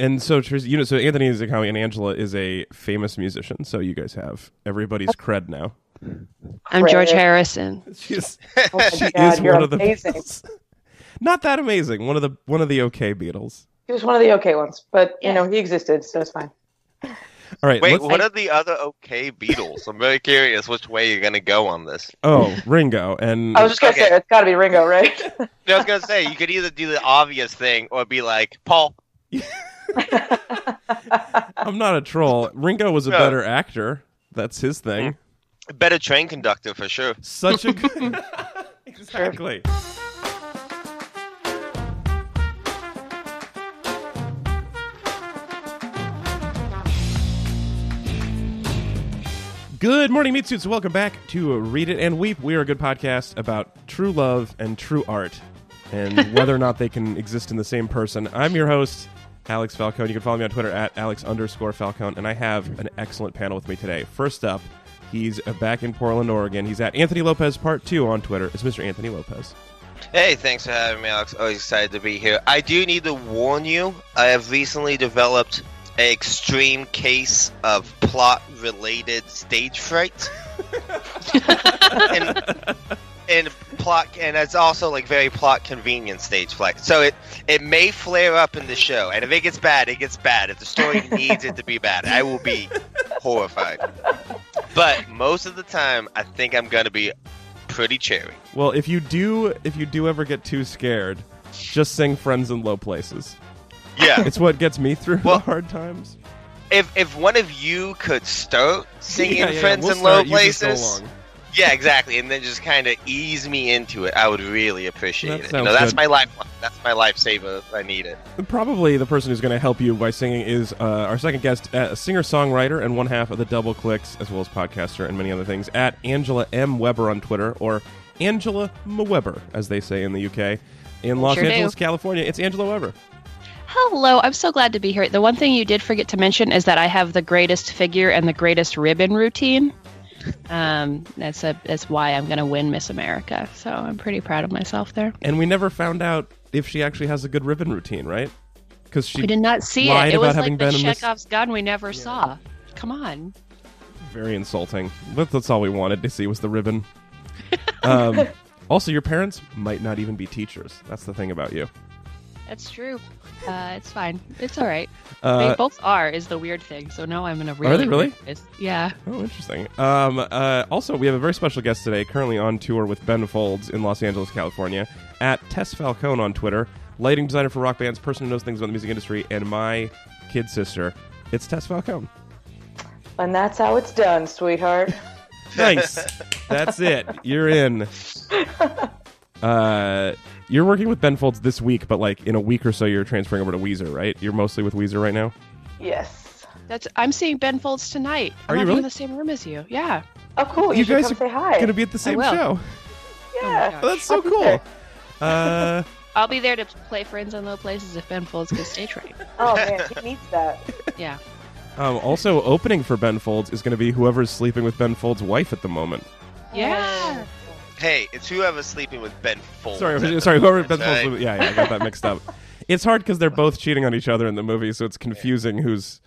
and so Tris- you know, so Anthony Zakawi and Angela is a famous musician. So you guys have everybody's cred now. I'm George Harrison. She's Oh my she God, is you're one of the Not that amazing. One of the one of the okay Beatles. He was one of the okay ones, but you Yeah. know he existed, so it's fine. All right. Wait, let's- what are the other okay Beatles? I'm very curious which way you're gonna go on this. oh, Ringo and I was just gonna Okay. say it's got to be Ringo, right? I was gonna say you could either do the obvious thing or be like Paul. I'm not a troll. Ringo was a No. better actor. That's his thing. Mm. Better train conductor for sure. Such a good Exactly. Good morning, meat suits. Welcome back to Read It and Weep. We are a good podcast about true love and true art and whether or not they can exist in the same person. I'm your host, Alex Falcone. You can follow me on Twitter at Alex underscore Falcone. And I have an excellent panel with me today. First up, he's uh, back in Portland, Oregon. He's at Anthony Lopez Part 2 on Twitter. It's Mr. Anthony Lopez. Hey, thanks for having me, Alex. Always excited to be here. I do need to warn you. I have recently developed an extreme case of plot-related stage fright. and, and plot, and it's also like very plot convenient stage fright. So it it may flare up in the show, and if it gets bad, it gets bad. If the story needs it to be bad, I will be horrified. But most of the time, I think I'm gonna be pretty cherry. Well, if you do, if you do ever get too scared, just sing "Friends in Low Places." Yeah. It's what gets me through Well- the hard times. if if one of you could start singing Yeah, yeah, yeah. friends We'll in low start. You just go places along. Yeah exactly and then just kind of ease me into it i would really appreciate That it you sounds know that's good. my lifeline that's my lifesaver if i need it Probably the person who's going to help you by singing is uh, our second guest, uh, a singer songwriter and one half of the Double Clicks, as well as podcaster and many other things, at Angela M. Webber on Twitter, or Angela M. Webber, as they say in the UK. In Los Sure do. Angeles, California, it's Angela Webber. Hello, I'm so glad to be here. The one thing you did forget to mention is that I have the greatest figure and the greatest ribbon routine. Um, that's a that's why I'm going to win Miss America. So I'm pretty proud of myself there. And we never found out if she actually has a good ribbon routine, right? Because she We did not see it. It about was having like the been a gun we never saw. Come on. very insulting. But that's all we wanted to see was the ribbon. Um, also, your parents might not even be teachers. That's the thing about you. That's true. Uh, it's fine. It's all right. Uh, they both are is the weird thing. So no, I'm in a really. Are they really? place. Yeah. Oh, interesting. Um, uh, also, we have a very special guest today, currently on tour with Ben Folds in Los Angeles, California, at Tess Falcone on Twitter, lighting designer for rock bands, person who knows things about the music industry, and my kid sister. It's Tess Falcone. and that's how it's done, sweetheart. Nice. That's it. You're in. Uh, you're working with Ben Folds this week, but like in a week or so, you're transferring over to Weezer, right? You're mostly with Weezer right now. Yes. That's. I'm seeing Ben Folds tonight. Are I'm you really? in the same room as you. Yeah. Oh, cool. You, You guys come are say hi. Gonna be at the same show. yeah. Oh, that's so I'll cool. there. Uh, I'll be there to play Friends in Low Places if Ben Folds gets stage right. Oh man, he needs that. Yeah. um, also, opening for Ben Folds is going to be whoever's sleeping with Ben Folds' wife at the moment. Yeah. Hey it's whoever's sleeping with ben Folds Sorry, at the sorry, whoever Ben Folds. right? Yeah, yeah, I got that mixed up. It's hard because they're both cheating on each other in the movie, so it's confusing who's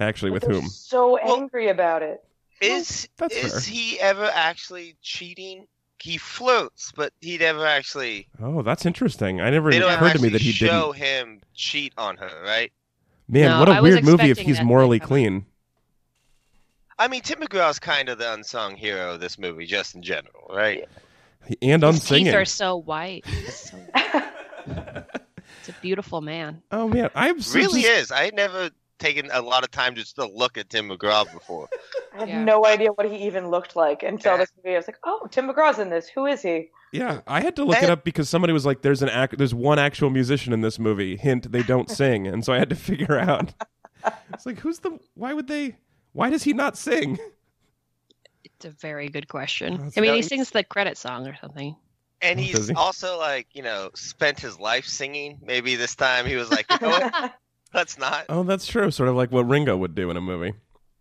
actually with whom. So Well- angry about it. is That's is fair. he ever actually cheating he flirts but he never actually Oh, that's interesting. I never they don't occurred to me that he show didn't. Show him cheat on her right Man, No, what a I was weird movie if he's morally clean. I mean, Tim McGraw's kind of the unsung hero of this movie, just in general, right? And His teeth unsinging. are so white. It's, so- it's a beautiful man. Oh man, I'm so really just- is. I never taken a lot of time just to look at Tim McGraw before. I had Yeah. no idea what he even looked like until this movie. I was like, oh, Tim McGraw's in this. Who is he? Yeah, I had to look it up because somebody was like, "There's an act, there's one actual musician in this movie." Hint: they don't sing, and so I had to figure out. It's like, who's the? Why would they? Why does he not sing? It's a very good question. that's I mean, no, he sings the credit song or something. And Oh, he's he? also like, you know, spent his life singing. Maybe this time he was like, you know? Let's not. Oh, that's true. Sort of like what Ringo would do in a movie.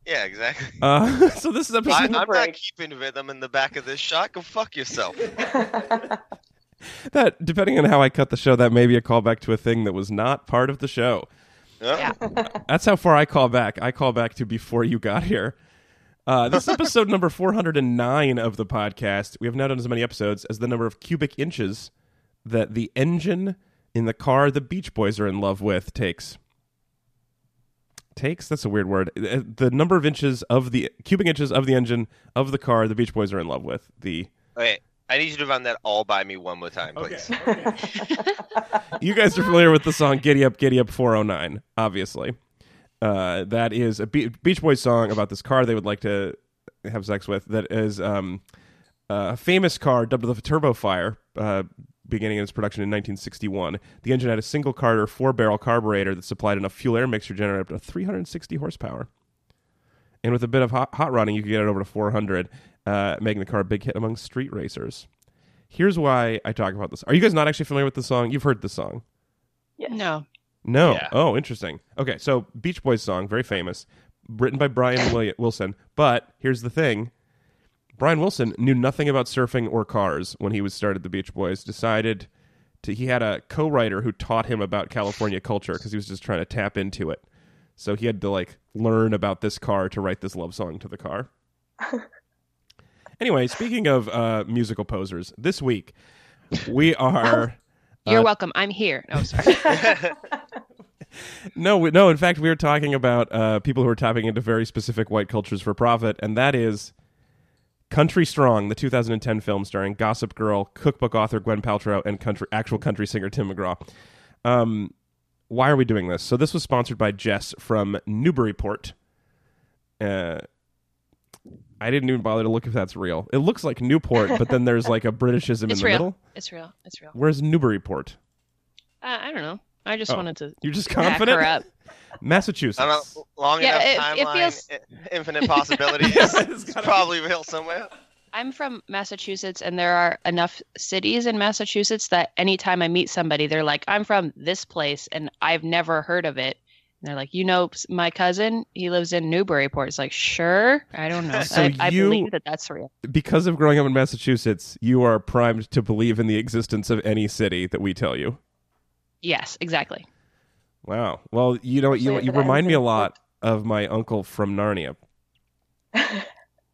Yeah, exactly. Uh, so this is episode. I, Taking a I'm not break. keeping rhythm in the back of this shot. Go fuck yourself. that depending on how I cut the show, that may be a callback to a thing that was not part of the show. Yeah. That's how far I call back. I call back to before you got here. Uh, this is episode number 409 of the podcast. We have now done as many episodes as the number of cubic inches that the engine in the car the Beach Boys are in love with takes. Takes? That's a weird word. Uh, The number of inches of the cubic inches of the engine of the car the Beach Boys are in love with. The Okay, I need you to run that all by me one more time, please. you guys are familiar with the song "Giddy Up, Giddy Up" 409, obviously. Uh, that is a Be- Beach Boys song about this car they would like to have sex with. That is um, a famous car dubbed the Turbo Fire, uh, beginning its production in 1961. The engine had a single carter, four barrel carburetor that supplied enough fuel air mixture to generate up to 360 horsepower. And with a bit of hot, hot rodding, you could get it over to 400, uh, making the car a big hit among street racers. Here's why I talk about this. Are you guys not actually familiar with the song? You've heard the song. yes. No. No. Yeah. Oh, interesting. Okay, so Beach Boys song, very famous, written by Brian Willi- Wilson. But here's the thing: Brian Wilson knew nothing about surfing or cars when he was started the Beach Boys. Decided to he had a co-writer who taught him about California culture because he was just trying to tap into it. So he had to like learn about this car to write this love song to the car. anyway, speaking of uh, musical posers, this week we are. You're Uh, welcome. I'm here. Oh, sorry. No, we, no. In fact, we were talking about uh, people who are tapping into very specific white cultures for profit, and that is Country Strong, the 2010 film starring Gossip Girl, cookbook author Gwen Paltrow, and country actual country singer Tim McGraw. Um, why are we doing this? So this was sponsored by Jess from Newburyport. Uh, I didn't even bother to look if that's real. It looks like Newport, but then there's like a Britishism it's in the real. middle. It's real. It's real. Where's Newburyport? Uh, I don't know. I just Oh. wanted to You're just back confident. her up. Massachusetts. I don't know, long Yeah, enough it- it timeline, feels- i- infinite possibilities. Yeah, it's it's gotta be- probably real somewhere. I'm from Massachusetts, and there are enough cities in Massachusetts that anytime I meet somebody, they're like, "I'm from this place," and I've never heard of it. And they're like, "You know, my cousin, he lives in Newburyport." It's like, "Sure, I don't know. So I, I you- believe that that's real." because of growing up in Massachusetts, you are primed to believe in the existence of any city that we tell you. Yes, exactly. Wow. Well, you know, you you remind me a lot of my uncle from Narnia.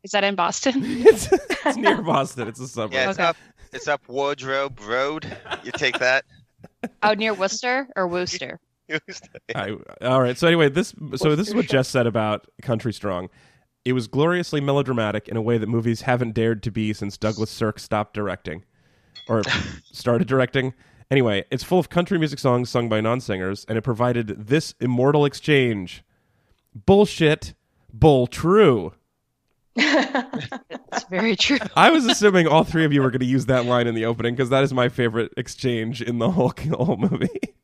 Is that in Boston? it's, it's near Boston. It's a suburb. Yeah, it's Okay. up. It's up Wardrobe Road. You take that. oh, near Worcester or Worcester? I, all right. So anyway, this so this is what Jess said about Country Strong. It was gloriously melodramatic in a way that movies haven't dared to be since Douglas Sirk stopped directing or started directing. Anyway, it's full of country music songs sung by non-singers, and it provided this immortal exchange: bullshit, bull true. It's very true. I was assuming all three of you were going to use that line in the opening because that is my favorite exchange in the whole whole movie.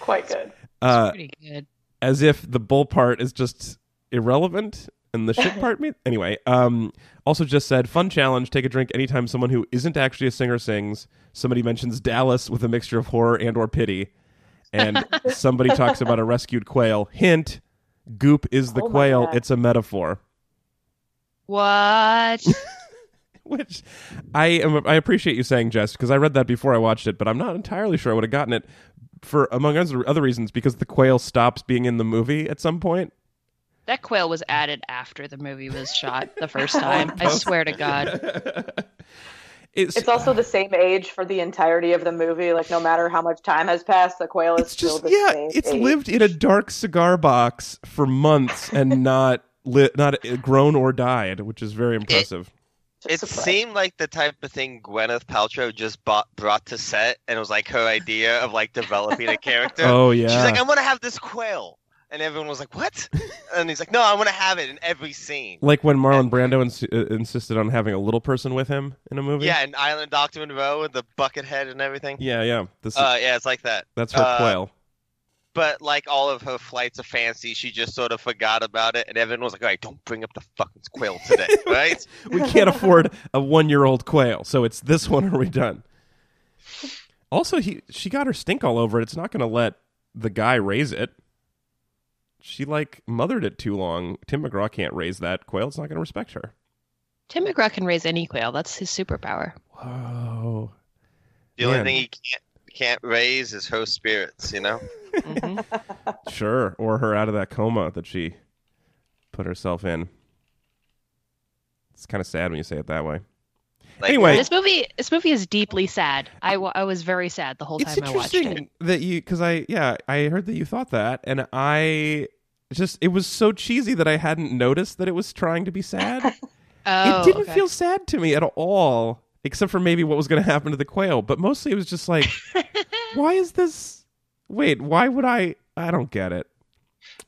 Quite good. Uh, Pretty good. as if the bull part is just irrelevant and the shit part me anyway um also just said fun challenge take a drink anytime someone who isn't actually a singer sings. Somebody mentions dallas with a mixture of horror and or pity. And somebody talks about a rescued quail. Hint goop is the Oh quail. It's a metaphor. What? which i am i appreciate you saying jess because i read that before i watched it but i'm not entirely sure i would have gotten it for among other other reasons because the quail stops being in the movie at some point that quail was added after the movie was shot the first time. I swear to God. it's, It's also the same age for the entirety of the movie. Like no matter how much time has passed, the quail is it's still just the yeah same it's age. lived in a dark cigar box for months and not li- not uh, grown or died which is very impressive Just It surprised. seemed like the type of thing Gwyneth Paltrow just bought, brought to set, and it was like her idea of like developing a character. oh yeah She's like, I'm gonna have this quail, and everyone was like, "What?" And he's like, "No, I want to have it in every scene." like when marlon brando ins- uh, insisted on having a little person with him in a movie Yeah, and Island Doctor Moreau with the bucket head and everything. yeah yeah this is, Uh, yeah, it's like that. that's her uh, quail But like all of her flights of fancy, she just sort of forgot about it, and Evan was like, "All right, don't bring up the fucking quail today, right?" we can't afford a one-year-old quail so it's this one or we done also he she got her stink all over it it's not going to let the guy raise it she like mothered it too long tim mcgraw can't raise that quail it's not going to respect her Tim McGraw can raise any quail. That's his superpower. whoa The only Man. thing he can't can't raise is her spirits. You know. Mhm. Sure, or her out of that coma that she put herself in. It's kind of sad when you say it that way. Like, Anyway. This movie, this movie is deeply sad. I, I was very sad the whole time I watched interesting it. that you because I yeah I heard that you thought that and I just it was so cheesy that I hadn't noticed that it was trying to be sad. Oh, it didn't okay. feel sad to me at all, except for maybe what was going to happen to the quail. But mostly it was just like, why is this? Wait, why would I? I don't get it.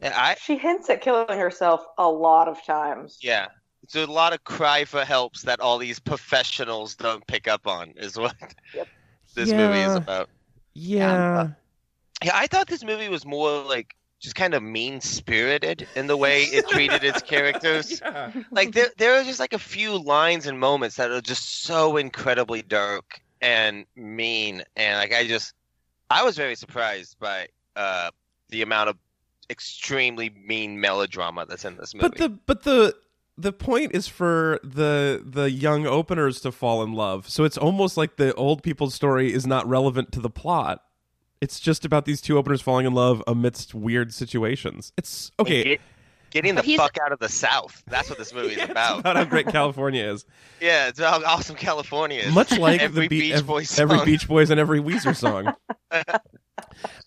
I She hints at killing herself a lot of times. yeah. It's a lot of cry for helps that all these professionals don't pick up on. Is what Yep. this movie is Yeah. about. Yeah, Yeah, I thought this movie was more like just kind of mean spirited in the way it treated its characters. Yeah. Like there, there are just like a few lines and moments that are just so incredibly dark and mean, and like I just, I was very surprised by uh the amount of extremely mean melodrama that's in this movie. But the but the the point is for the the young openers to fall in love. So it's almost like the old people's story is not relevant to the plot. It's just about these two openers falling in love amidst weird situations. It's okay. Get- getting the he's- fuck out of the South. That's what this movie is Yeah, it's about. about how great California is. Yeah, it's about how awesome California is. Much like every the Be- Beach ev- Boys every song. Beach Boys and every Weezer song.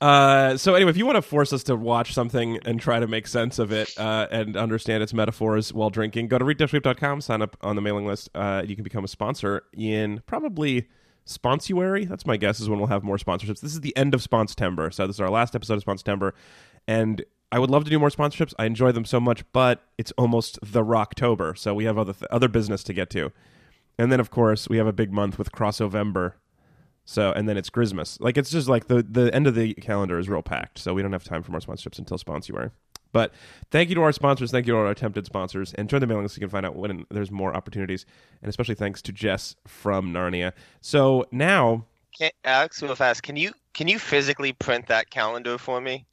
uh, so anyway, if you want to force us to watch something and try to make sense of it uh, and understand its metaphors while drinking, go to read-sweep.com, sign up on the mailing list. Uh, you can become a sponsor in probably Sponsuary. That's my guess is when we'll have more sponsorships. This is the end of Sponstember, so this is our last episode of Sponstember, and I would love to do more sponsorships. I enjoy them so much, but it's almost the Rocktober, so we have other th- other business to get to. And then, of course, we have a big month with Crossovember. So, and then it's Christmas. Like, it's just like the, the end of the calendar is real packed. So, we don't have time for more sponsorships until Sponsuary. But thank you to our sponsors. Thank you to our attempted sponsors. And join the mailing list so you can find out when there's more opportunities. And especially thanks to Jess from Narnia. So, now, Can, Alex, real fast, can you can you physically print that calendar for me?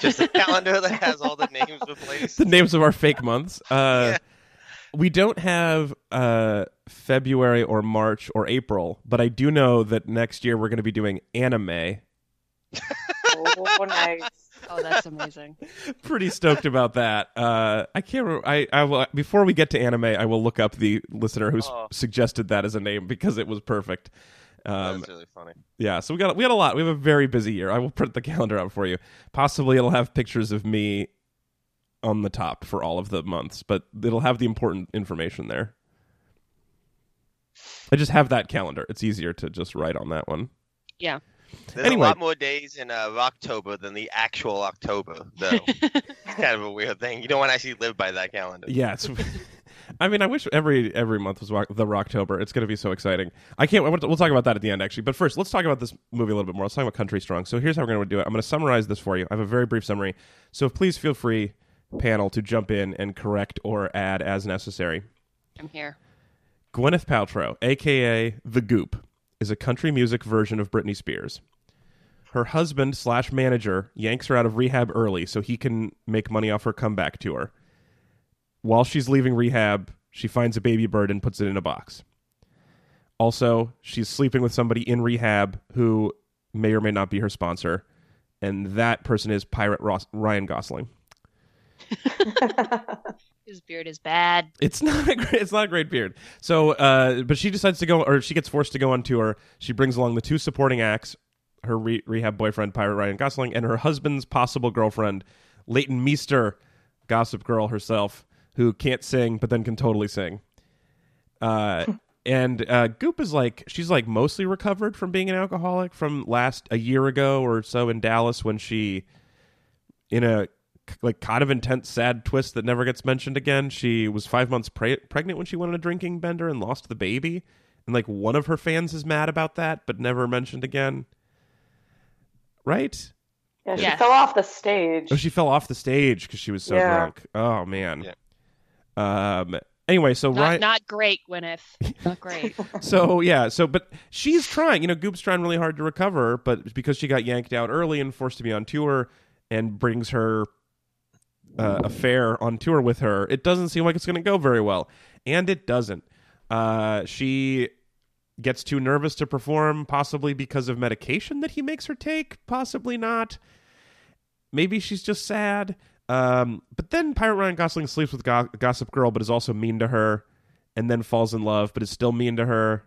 Just a calendar that has all the names replaced. the names of our fake months. Uh, Yeah. We don't have uh, February or March or April, but I do know that next year we're going to be doing anime. Oh, nice. Oh, that's amazing. pretty stoked about that. Uh, I can't. Remember, I I will before we get to anime, I will look up the listener who Oh. suggested that as a name because it was perfect. Um, That's really funny. yeah, so we got we had a lot. We have a very busy year. I will print the calendar out for you. Possibly it'll have pictures of me on the top for all of the months, but it'll have the important information there. I just have that calendar. It's easier to just write on that one. Yeah. There's Anyway. a lot more days in uh, October than the actual October, though. it's kind of a weird thing. You don't want to actually live by that calendar. Yeah. I mean, I wish every every month was rock, the Rocktober. It's going to be so exciting. I can't. I want to- We'll talk about that at the end, actually. But first, let's talk about this movie a little bit more. Let's talk about Country Strong. So here's how we're going to do it. I'm going to summarize this for you. I have a very brief summary. So please feel free, panel, to jump in and correct or add as necessary. I'm here. Gwyneth Paltrow, aka the Goop, is a country music version of Britney Spears. Her husband slash manager yanks her out of rehab early so he can make money off her comeback tour. While she's leaving rehab, she finds a baby bird and puts it in a box. Also, she's sleeping with somebody in rehab who may or may not be her sponsor, and that person is Pirate Ross- Ryan Gosling. His beard is bad. It's not a great, it's not a great beard. So, uh, but she decides to go, or she gets forced to go on tour. She brings along the two supporting acts: her re- rehab boyfriend, Pirate Ryan Gosling, and her husband's possible girlfriend, Leighton Meester, Gossip Girl herself, who can't sing but then can totally sing. Uh, and uh, Goop is like she's like mostly recovered from being an alcoholic from last a year ago or so in Dallas when she in a like kind of intense sad twist that never gets mentioned again she was five months pre- pregnant when she went on a drinking bender and lost the baby and like one of her fans is mad about that but never mentioned again right Yeah, she Yes. fell off the stage. oh she fell off the stage because she was so Yeah. drunk oh man Yeah. um anyway so Not, Ryan not great, Gwyneth. Not great. so yeah so but she's trying you know goop's trying really hard to recover but because she got yanked out early and forced to be on tour and brings her uh, affair on tour with her it doesn't seem like it's going to go very well and it doesn't uh, she gets too nervous to perform, possibly because of medication that he makes her take, possibly not. Maybe she's just sad. Um, but then Pirate Ryan Gosling sleeps with Go- Gossip Girl, but is also mean to her, and then falls in love, but is still mean to her.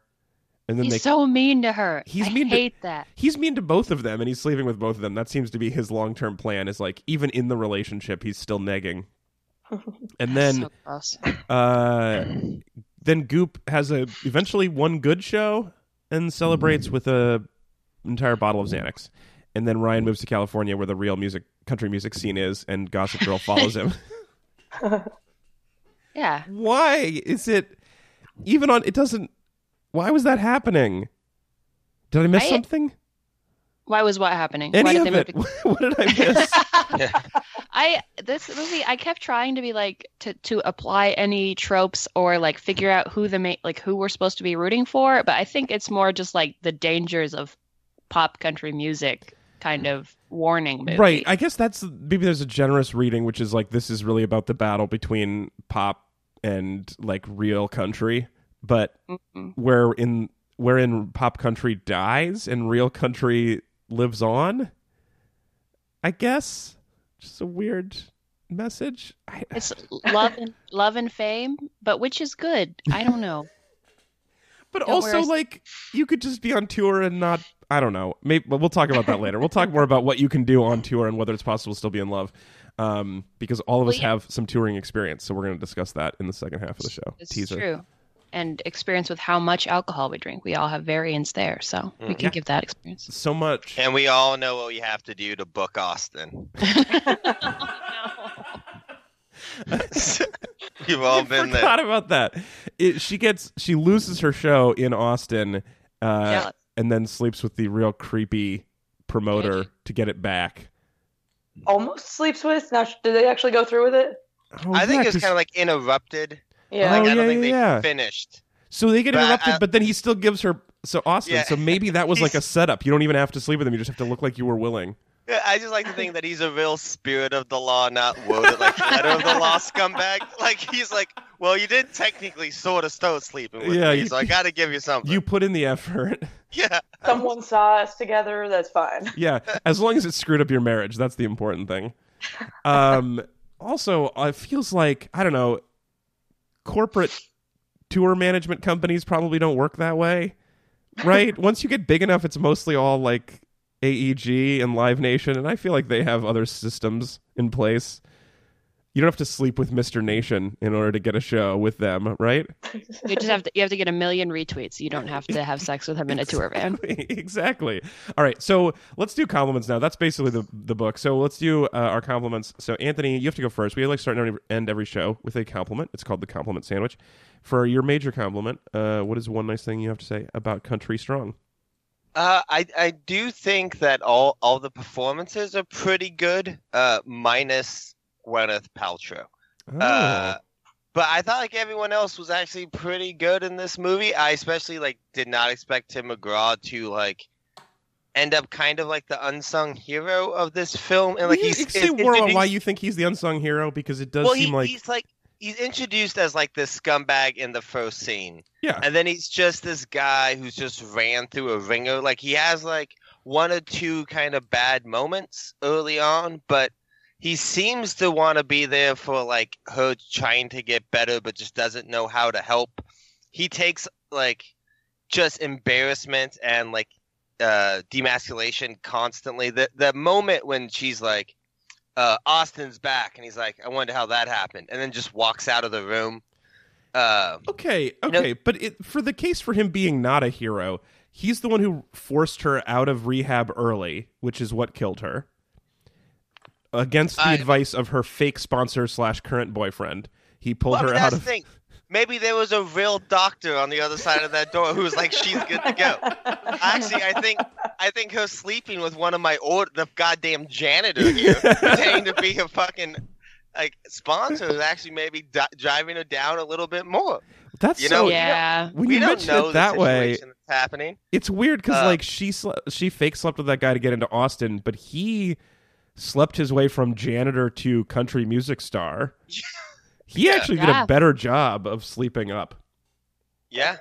And then He's they so mean to her. He's I mean to- hate that. he's mean to both of them and he's sleeping with both of them that seems to be his long-term plan is like even in the relationship he's still negging and then so uh then goop has a eventually one good show and celebrates with a entire bottle of xanax and then ryan moves to california where the real music country music scene is and gossip girl follows him Yeah. why is it even on it doesn't why was that happening did i miss I- something Why was what happening? any Why of did they it move what did i miss I this movie I kept trying to be like to to apply any tropes or like figure out who the ma- like who we're supposed to be rooting for, but I think it's more just like the dangers of pop country music kind of warning movie. Right. I guess that's maybe there's a generous reading, which is like this is really about the battle between pop and like real country, but Mm-mm. where in wherein pop country dies and real country lives on. I guess just a weird message. I, It's love and love and fame, but which is good? I don't know. but don't also a- like you could just be on tour and not. I don't know. Maybe but we'll talk about that later. We'll talk more about what you can do on tour and whether it's possible to still be in love. Um, because all of us Well, yeah. have some touring experience, so we're going to discuss that in the second half of the show. It's Teaser. true. And experience with how much alcohol we drink. We all have variants there, so we can Yeah. give that experience. So much. And we all know what we have to do to book Austin. You've all I been forgot there. about that. It, she gets she loses her show in Austin, uh, Yeah. and then sleeps with the real creepy promoter Angie. to get it back. Almost sleeps with. Now, did they actually go through with it? Oh, I think yeah, it was 'cause- kind of like interrupted. Yeah. Like Oh, I don't yeah, think yeah, they yeah. finished. So they get But interrupted, I- but then he still gives her so Austin. Yeah. So maybe that was like a setup. You don't even have to sleep with him. You just have to look like you were willing. Yeah, I just like to think that he's a real spirit of the law, not worded like letter of the law scumbag. Like he's like, well, you did technically sort of start sleeping with Yeah, me, you- so I got to give you something. You put in the effort. yeah, Someone saw us together. That's fine. yeah, as long as it screwed up your marriage, that's the important thing. Um, also, it feels like I don't know, corporate tour management companies probably don't work that way, right? Once you get big enough, it's mostly all like AEG and Live Nation, and I feel like they have other systems in place. You don't have to sleep with Mr. Nation in order to get a show with them, right? You just have to you have to get a million retweets. You don't have to have sex with him in a tour van. exactly. All right, so let's do compliments now. That's basically the the book. So let's do uh, our compliments. So Anthony, you have to go first. We like start and end every show with a compliment. It's called the compliment sandwich. For your major compliment, uh, what is one nice thing you have to say about Country Strong? uh, I I do think that all all the performances are pretty good, uh, minus Gwyneth Paltrow. Oh, Uh, but I thought like everyone else was actually pretty good in this movie. I especially like did not expect Tim McGraw to like end up kind of like the unsung hero of this film, and like you he's say is more about why you think he's the unsung hero because it does well, seem he, like he's like he's introduced as like this scumbag in the first scene, yeah, and then he's just this guy who's just ran through a ringer. Like he has like one or two kind of bad moments early on, but he seems to want to be there for like her trying to get better, but just doesn't know how to help. He takes like just embarrassment and like uh demasculation constantly. The the moment when she's like, uh, Austin's back, and he's like, I wonder how that happened, and then just walks out of the room. Uh, Okay, know- okay, but it, for the case for him being not a hero, he's the one who forced her out of rehab early, which is what killed her. Against the I- advice of her fake sponsor slash current boyfriend, he pulled Well, I her mean, out of. the thing. Maybe there was a real doctor on the other side of that door who was like, "She's good to go." Actually, I think I think her sleeping with one of my or the goddamn janitor here, pretending to be a fucking like sponsor, is actually maybe di- driving her down a little bit more. That's you so. yeah. when we you don't mention know it that the way, situation that's happening. it's weird because Uh, like she sle- she fake slept with that guy to get into Austin, but he slept his way from janitor to country music star. He Yeah. actually did a better job of sleeping up. Yeah,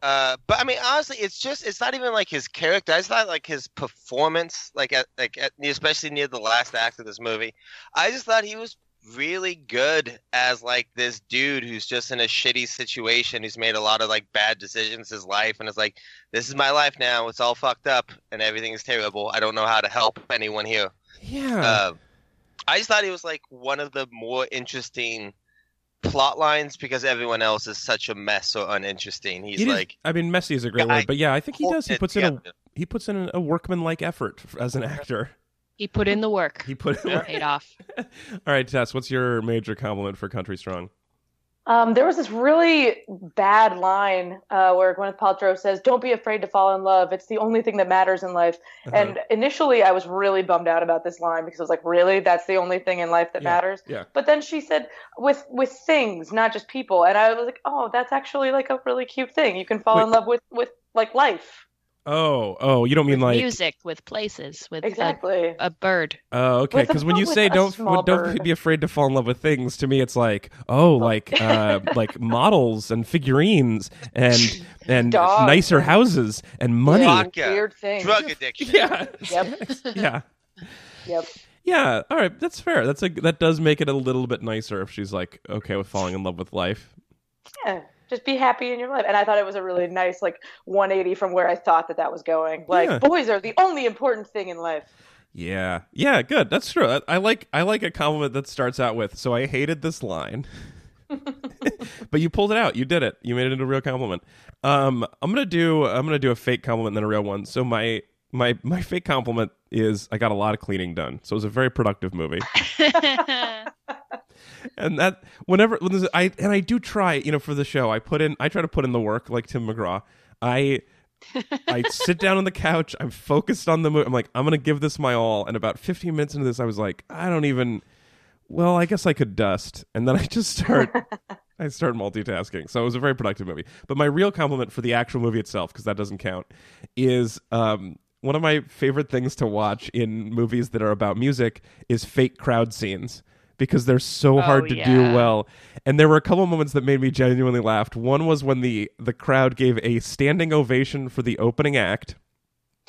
Uh, but I mean, honestly, it's just it's not even like his character. It's not like his performance, like at like at, especially near the last act of this movie. I just thought he was really good as like this dude who's just in a shitty situation who's made a lot of like bad decisions his life and it's like this is my life now it's all fucked up and everything is terrible i don't know how to help anyone here Yeah. uh, i just thought he was like one of the more interesting plot lines because everyone else is such a mess or uninteresting he's is- like I mean, messy is a great I- word, but yeah, I think he does. He puts in a he puts in a workman-like effort as an actor. He put in the work. He put. In It paid off. All right, Tess. What's your major compliment for Country Strong? Um, there was this really bad line uh, where Gwyneth Paltrow says, "Don't be afraid to fall in love. It's the only thing that matters in life." Uh-huh. And initially, I was really bummed out about this line because I was like, "Really? That's the only thing in life that Yeah, matters?" yeah. But then she said, "With with things, not just people." And I was like, "Oh, that's actually like a really cute thing. You can fall Wait. in love with with like life." Oh, oh, you don't mean with like music, with places, with Exactly. a bird. Oh, okay. Because when you say don't small don't bird. be afraid to fall in love with things, to me it's like oh, like uh, like models and figurines and and Dogs nicer houses and money. Yeah, Vodka, weird things. drug addiction Yeah, Yep. yeah, Yep. yeah. All right, that's fair. That's a that does make it a little bit nicer if she's like okay with falling in love with life. Yeah. Just be happy in your life. And I thought it was a really nice, like, 180 from where I thought that that was going. Like, Yeah. boys are the only important thing in life. Yeah, yeah, good. That's true. I, I like I like a compliment that starts out with "So I hated this line," but you pulled it out. You did it. You made it into a real compliment. Um, I'm gonna do I'm gonna do a fake compliment and then a real one. So my my my fake compliment is I got a lot of cleaning done. So it was a very productive movie. and that whenever when I and I do try, you know, for the show, I put in I try to put in the work like Tim McGraw. I I sit down on the couch. I'm focused on the movie. I'm like, I'm gonna give this my all. And about 15 minutes into this, I was like, I don't even. Well, I guess I could dust, and then I just start. I start multitasking. So it was a very productive movie. But my real compliment for the actual movie itself, because that doesn't count, is um, one of my favorite things to watch in movies that are about music is fake crowd scenes because they're so Oh, hard to do well. And there were a couple moments that made me genuinely laugh. One was when the the crowd gave a standing ovation for the opening act.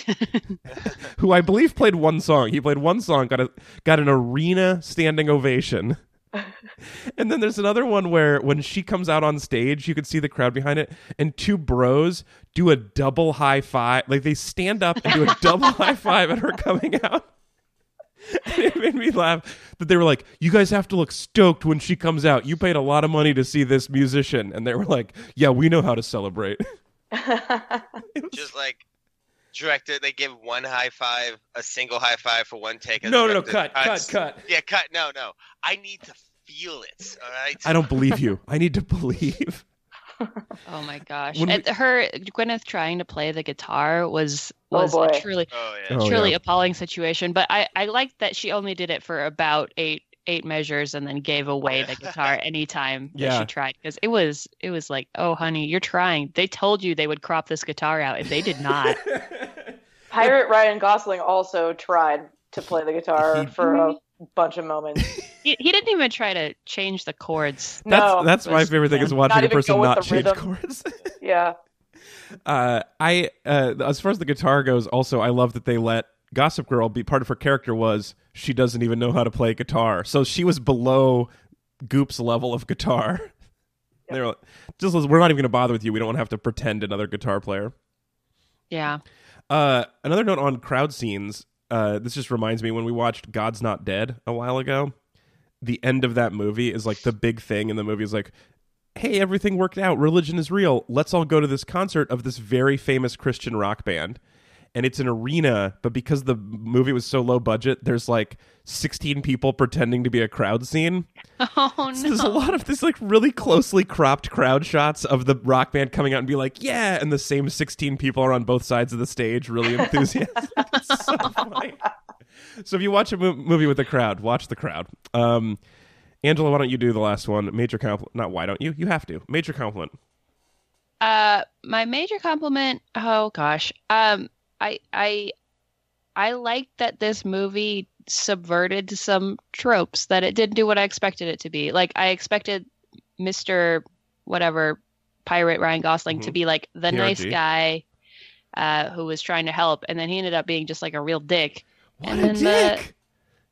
who I believe played one song. He played one song, got a got an arena standing ovation. and then there's another one where when she comes out on stage, you can see the crowd behind it, and two bros do a double high five. Like they stand up and do a double high five at her coming out. And it made me laugh that they were like, "You guys have to look stoked when she comes out. You paid a lot of money to see this musician," and they were like, "Yeah, we know how to celebrate." Just like director they give one high five a single high five for one take no, no, no, director cut, cut, cut. yeah cut no no i need to feel it all right I don't believe you. I need to believe. oh my gosh! When And her Gwyneth trying to play the guitar was Oh, was boy. a truly oh yeah Oh, truly yeah. appalling situation. But I I liked that she only did it for about eight eight measures and then gave away the guitar anytime that she tried because it was it was like oh honey you're trying they told you they would crop this guitar out if they did not Pirate Ryan Gosling also tried to play the guitar He- for a bunch of moments. he, he didn't even try to change the chords That's no, that's my favorite thing is yeah. watching Not a person not change rhythm. chords. yeah. uh, I uh, as far as the guitar goes, also I love that they let Gossip Girl be part of her character was she doesn't even know how to play guitar, so she was below Goop's level of guitar. They were like, just we're not even going to bother with you. We don't want to have to pretend another guitar player. yeah Uh, another note on crowd scenes. Uh, this just reminds me when we watched God's Not Dead a while ago. The end of that movie is like the big thing in the movie is like, hey, everything worked out. Religion is real. Let's all go to this concert of this very famous Christian rock band. And it's an arena, but because the movie was so low budget, there's like 16 people pretending to be a crowd scene. oh no So there's a lot of this like really closely cropped crowd shots of the rock band coming out and be like, yeah, and the same 16 people are on both sides of the stage, really enthusiastic. So. So if you watch a mo- movie with a crowd, watch the crowd. Um, Angela, why don't you do the last one? Major compliment. Not why don't you? You have to. Major compliment. Uh, my major compliment. Oh gosh. Um, I I I like that this movie subverted some tropes that it didn't do what I expected it to be. Like I expected Mister whatever pirate Ryan Gosling to Mhm. be like the nice guy uh, who was trying to help, and then he ended up being just like a real dick. What And a then the- dick!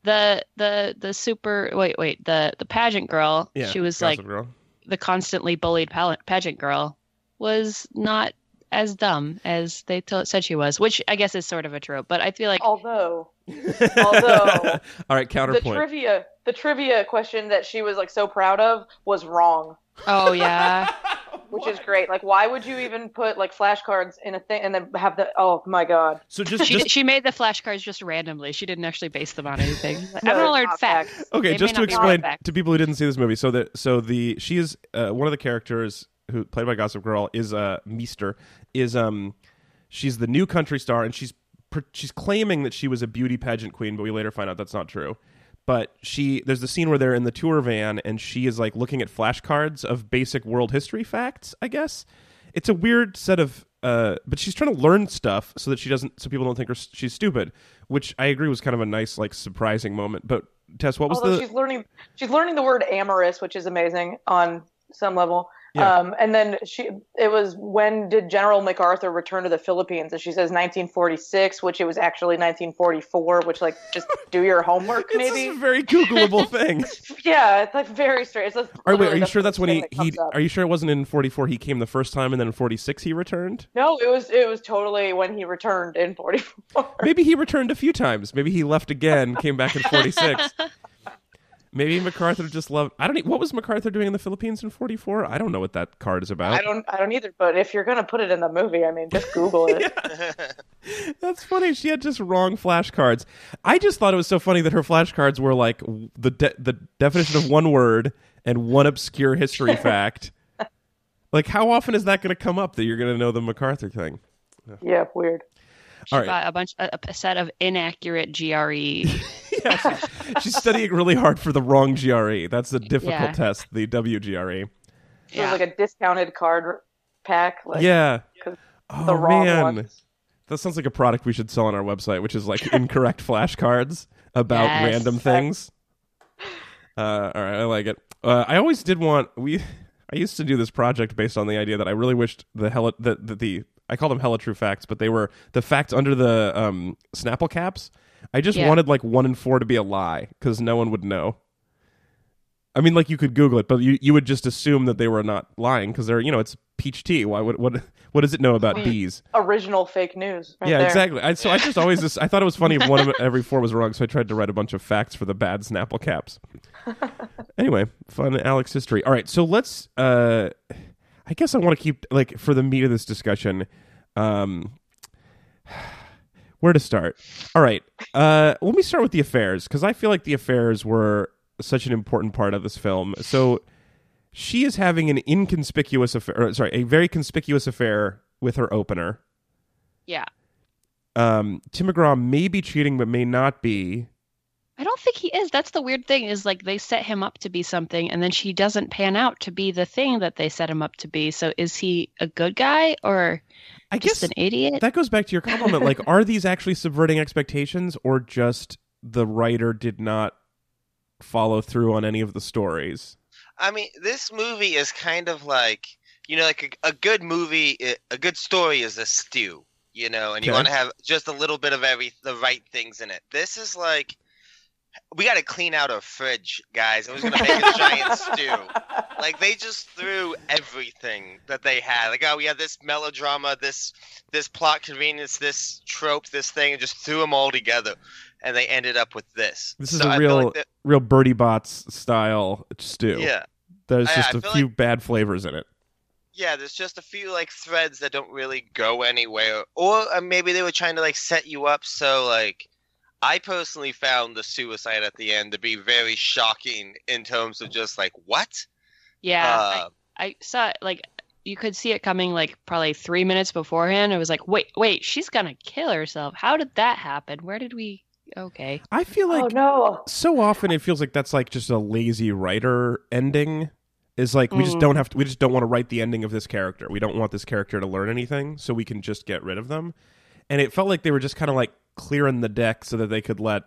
The the the super wait wait the the pageant girl. yeah, she was like Girl. the constantly bullied pageant girl was not as dumb as they t- said she was, which I guess is sort of a trope. But I feel like Although Although- all right, counterpoint. the trivia, the trivia question that she was like so proud of was wrong, oh yeah, which is great. Like, why would you even put like flashcards in a thing and then have the? Oh my god! so just, she just she made the flashcards just randomly. She didn't actually base them on anything. No, I'm gonna learn facts. facts. okay, They just to explain to people who didn't see this movie. So that so the she is uh, one of the characters who played by Gossip Girl is uh Meester is um she's the new country star and she's pr- she's claiming that she was a beauty pageant queen, but we later find out that's not true. But she there's the scene where they're in the tour van and she is like looking at flashcards of basic world history facts. I guess it's a weird set of uh but she's trying to learn stuff so that she doesn't so people don't think her, she's stupid which i agree was kind of a nice like surprising moment but tess what was Although the she's learning, she's learning the word amorous, which is amazing on some level. Yeah. Um, and then she, it was when did General MacArthur return to the Philippines? And she says 1946, which it was actually 1944. Which like just do your homework, it's maybe. a very googleable thing Yeah, it's like very strange. It's Are, wait, are you sure that's when he, that he are you sure it wasn't in 44 he came the first time and then in 46 he returned No, it was it was totally when he returned in 44. maybe he returned a few times maybe he left again came back in 46 maybe macarthur just loved i don't what was macarthur doing in the philippines in 44 i don't know what that card is about I don't I don't either. But if you're gonna put it in the movie, I mean, just Google it. That's funny. She had just wrong flashcards. I just thought it was so funny that her flashcards were like the de- the definition of one word and one obscure history fact. Like, how often is that going to come up that you're going to know the MacArthur thing? yeah, weird. She All right. got a bunch a, a set of inaccurate. GRE. yeah, she- she's studying really hard for the wrong GRE. That's the difficult Yeah. test, the WGRE. It yeah. was like a discounted card pack. Like, yeah. 'cause Oh the wrong man, ones. that sounds like a product we should sell on our website, which is like incorrect flashcards about Yes. random things. Uh, all right, I like it. Uh, I always did want we. I used to do this project based on the idea that I really wished the hell that the, the I call them hella true facts, but they were the facts under the um, Snapple caps. I just Yeah. wanted like one in four to be a lie because no one would know. I mean, like you could Google it, but you you would just assume that they were not lying because they're you know it's peach tea. Why would what what does it know about bees? original fake news. Right yeah, there. exactly. I, so I just always just, I thought it was funny if one of every four was wrong, so I tried to write a bunch of facts for the bad Snapple caps. anyway, fun Alex history. All right, so let's. uh I guess I want to keep like for the meat of this discussion. Um, where to start? All right, uh, let me start with the affairs because I feel like the affairs were such an important part of this film. So she is having an inconspicuous affair. Or, sorry, a very conspicuous affair with her opener yeah. um, Tim McGraw may be cheating, but may not be. I don't think he is. That's the weird thing is like they set him up to be something and then she doesn't pan out to be the thing that they set him up to be. So is he a good guy or I just guess an idiot? that goes back to your compliment. like, are these actually subverting expectations, or just the writer did not follow through on any of the stories? I mean, this movie is kind of like you know, like a, a good movie, a good story is a stew, you know, and you want to have just a little bit of every the right things in it. This is like we got to clean out a fridge, guys, and we're gonna make a giant stew. Like they just threw everything that they had. Like, oh, we had this melodrama, this this plot convenience, this trope, this thing, and just threw them all together, and they ended up with this. This is So a I feel real- like that- Real Birdie Bots style stew. yeah. There's just I a feel few bad flavors in it. Yeah, there's just a few like threads that don't really go anywhere, or uh, maybe they were trying to like set you up. So like, I personally found the suicide at the end to be very shocking in terms of just like what. yeah. Uh, I, I saw it like you could see it coming like probably three minutes beforehand. It was like, wait, wait, she's gonna kill herself. How did that happen? Where did we? Okay. I feel like oh no! so often it feels like that's like just a lazy writer ending is like we just Mm. don't have to we just don't want to write the ending of this character we don't want this character to learn anything so we can just get rid of them and it felt like they were just kind of like clearing the deck so that they could let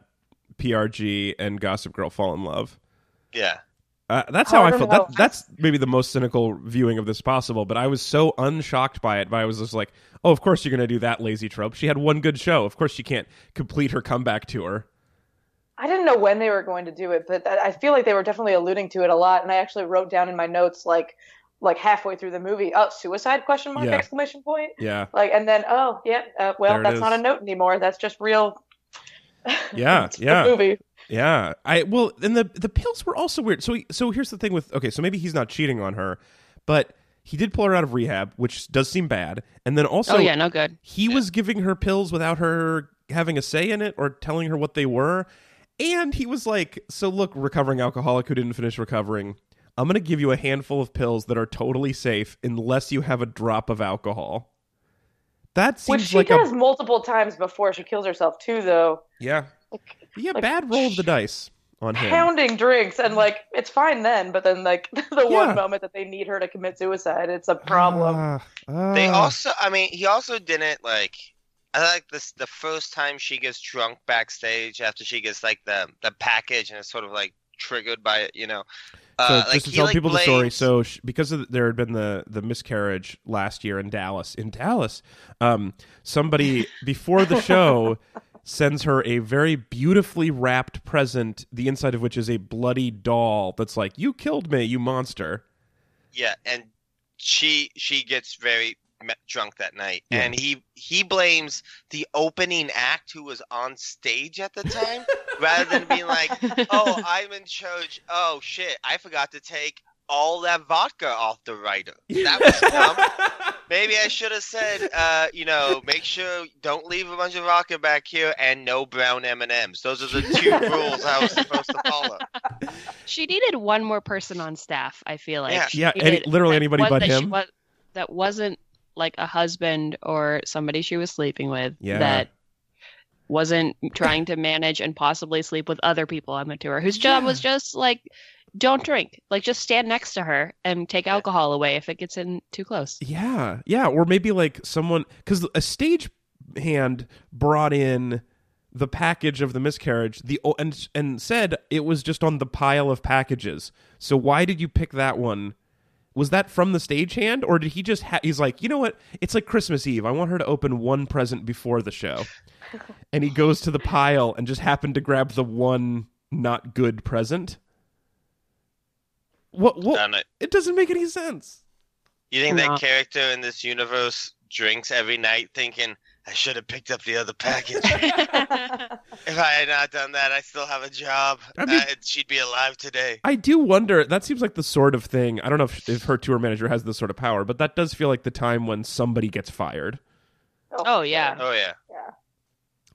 prg and gossip girl fall in love yeah, Uh, that's how I I don't feel. That, that's maybe the most cynical viewing of this possible. But I was so unshocked by it. But I was just like, oh, of course you're going to do that lazy trope. She had one good show. Of course she can't complete her comeback tour. I didn't know when they were going to do it, but I I feel like they were definitely alluding to it a lot. And I actually wrote down in my notes like like halfway through the movie, oh, suicide question mark Yeah. exclamation point. Yeah, Like and then oh yeah, uh, well There it that's not a note anymore. That's just real. Yeah, yeah. movie. yeah. I well, and the the pills were also weird. So he, so here's the thing with okay, so maybe he's not cheating on her, but he did pull her out of rehab, which does seem bad. And then also, oh yeah, no good. he was giving her pills without her having a say in it or telling her what they were. And he was like, So look, recovering alcoholic who didn't finish recovering, I'm going to give you a handful of pills that are totally safe unless you have a drop of alcohol. That Which seems she like does a. multiple times before she kills herself too, though. Yeah. Like, Yeah, like, bad roll of the dice on him. pounding drinks and like it's fine then, but then like the Yeah. one moment that they need her to commit suicide, it's a problem. Ah, They ah. also, I mean, he also didn't like. I like this the first time she gets drunk backstage after she gets like the the package and it's sort of like triggered by it, you know. So Uh, just like, to tell like, people the story, so sh- because of the, there had been the the miscarriage last year in Dallas, in Dallas, um, somebody before the show sends her a very beautifully wrapped present, the inside of which is a bloody doll that's like, "You killed me, you monster." Yeah, and she she gets very drunk that night, Yeah. and he he blames the opening act who was on stage at the time, rather than being like, "Oh, I'm in charge." Oh shit, I forgot to take all that vodka off the writer. That was dumb. Maybe I should have said, uh, you know, make sure don't leave a bunch of vodka back here and no brown M and M's. Those are the two rules I was supposed to follow. She needed one more person on staff. I feel like Yeah. Yeah, any- literally anybody but that she him. wa- that wasn't like a husband or somebody she was sleeping with. Yeah. That wasn't trying to manage and possibly sleep with other people on the tour. Whose job was just like, don't drink. Like, just stand next to her and take alcohol away if it gets in too close. Yeah, yeah, or maybe like someone because a stage hand brought in the package of the miscarriage, the and and said it was just on the pile of packages. So why did you pick that one? Was that from the stage hand, or did he just? Ha- he's like, you know what? It's like Christmas Eve. I want her to open one present before the show, and he goes to the pile and just happened to grab the one not good present. What? What? don't. It doesn't make any sense. You think No. that character in this universe drinks every night thinking, I should have picked up the other package. if I had not done that, I still have a job. I mean- uh, she'd be alive today. I do wonder. That seems like the sort of thing. I don't know if, if her tour manager has this sort of power, but that does feel like the time when somebody gets fired. Oh, yeah. Oh, yeah. Yeah.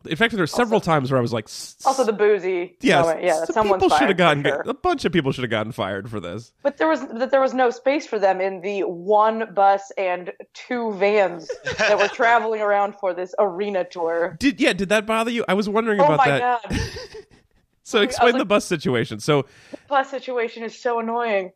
In fact, there are several times where I was like, Also the boozy. yeah, moment. yeah. some Someone's people should have gotten sure. a bunch of people should have gotten fired for this. But there was that there was no space for them in the one bus and two vans that were traveling around for this arena tour. Did yeah? Did that bother you? I was wondering Oh about my that. god, So explain the bus situation. So the bus situation is so annoying.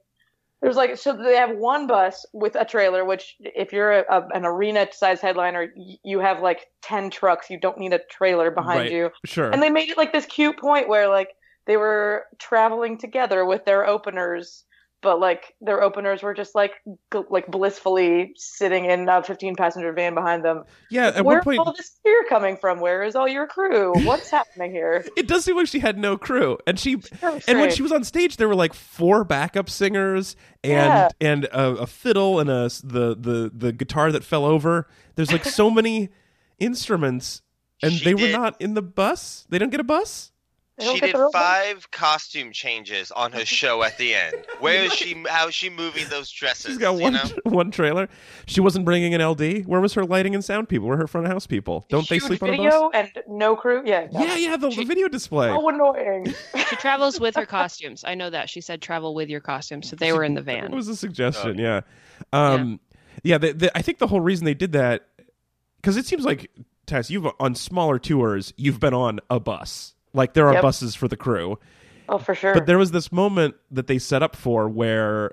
There's like so they have one bus with a trailer, which if you're a, an arena size headliner, y- you have like ten trucks. You don't need a trailer behind Right. you. sure, And they made it like this cute point where like they were traveling together with their openers, but like their openers were just like g- like blissfully sitting in a 15 passenger van behind them. yeah. At Where's one point, all this fear coming from? Where is all your crew? What's happening here? it does seem like she had no crew, and she Very and when she was on stage, there were like four backup singers and Yeah. and a, a fiddle and a the the the guitar that fell over. There's like so many instruments, and She they were not in the bus. They don't get a bus. They don't She did their own- five costume changes on her show at the end. Where is she? How is she moving those dresses? She's got you one know? one trailer. She wasn't bringing an LD. Where was her lighting and sound people? Where were her front of house people? Don't they sleep on a bus? video and no crew? Yeah. no. Yeah, yeah, the, the video display. Oh, annoying. She travels with her costumes. I know that. She said travel with your costumes. So they were in the van. It was a suggestion, yeah. Um, yeah, the, the, I think the whole reason they did that because it seems like Tess, you've on smaller tours, you've been on a bus. Like there are Yep. buses for the crew, Oh, for sure. but there was this moment that they set up for where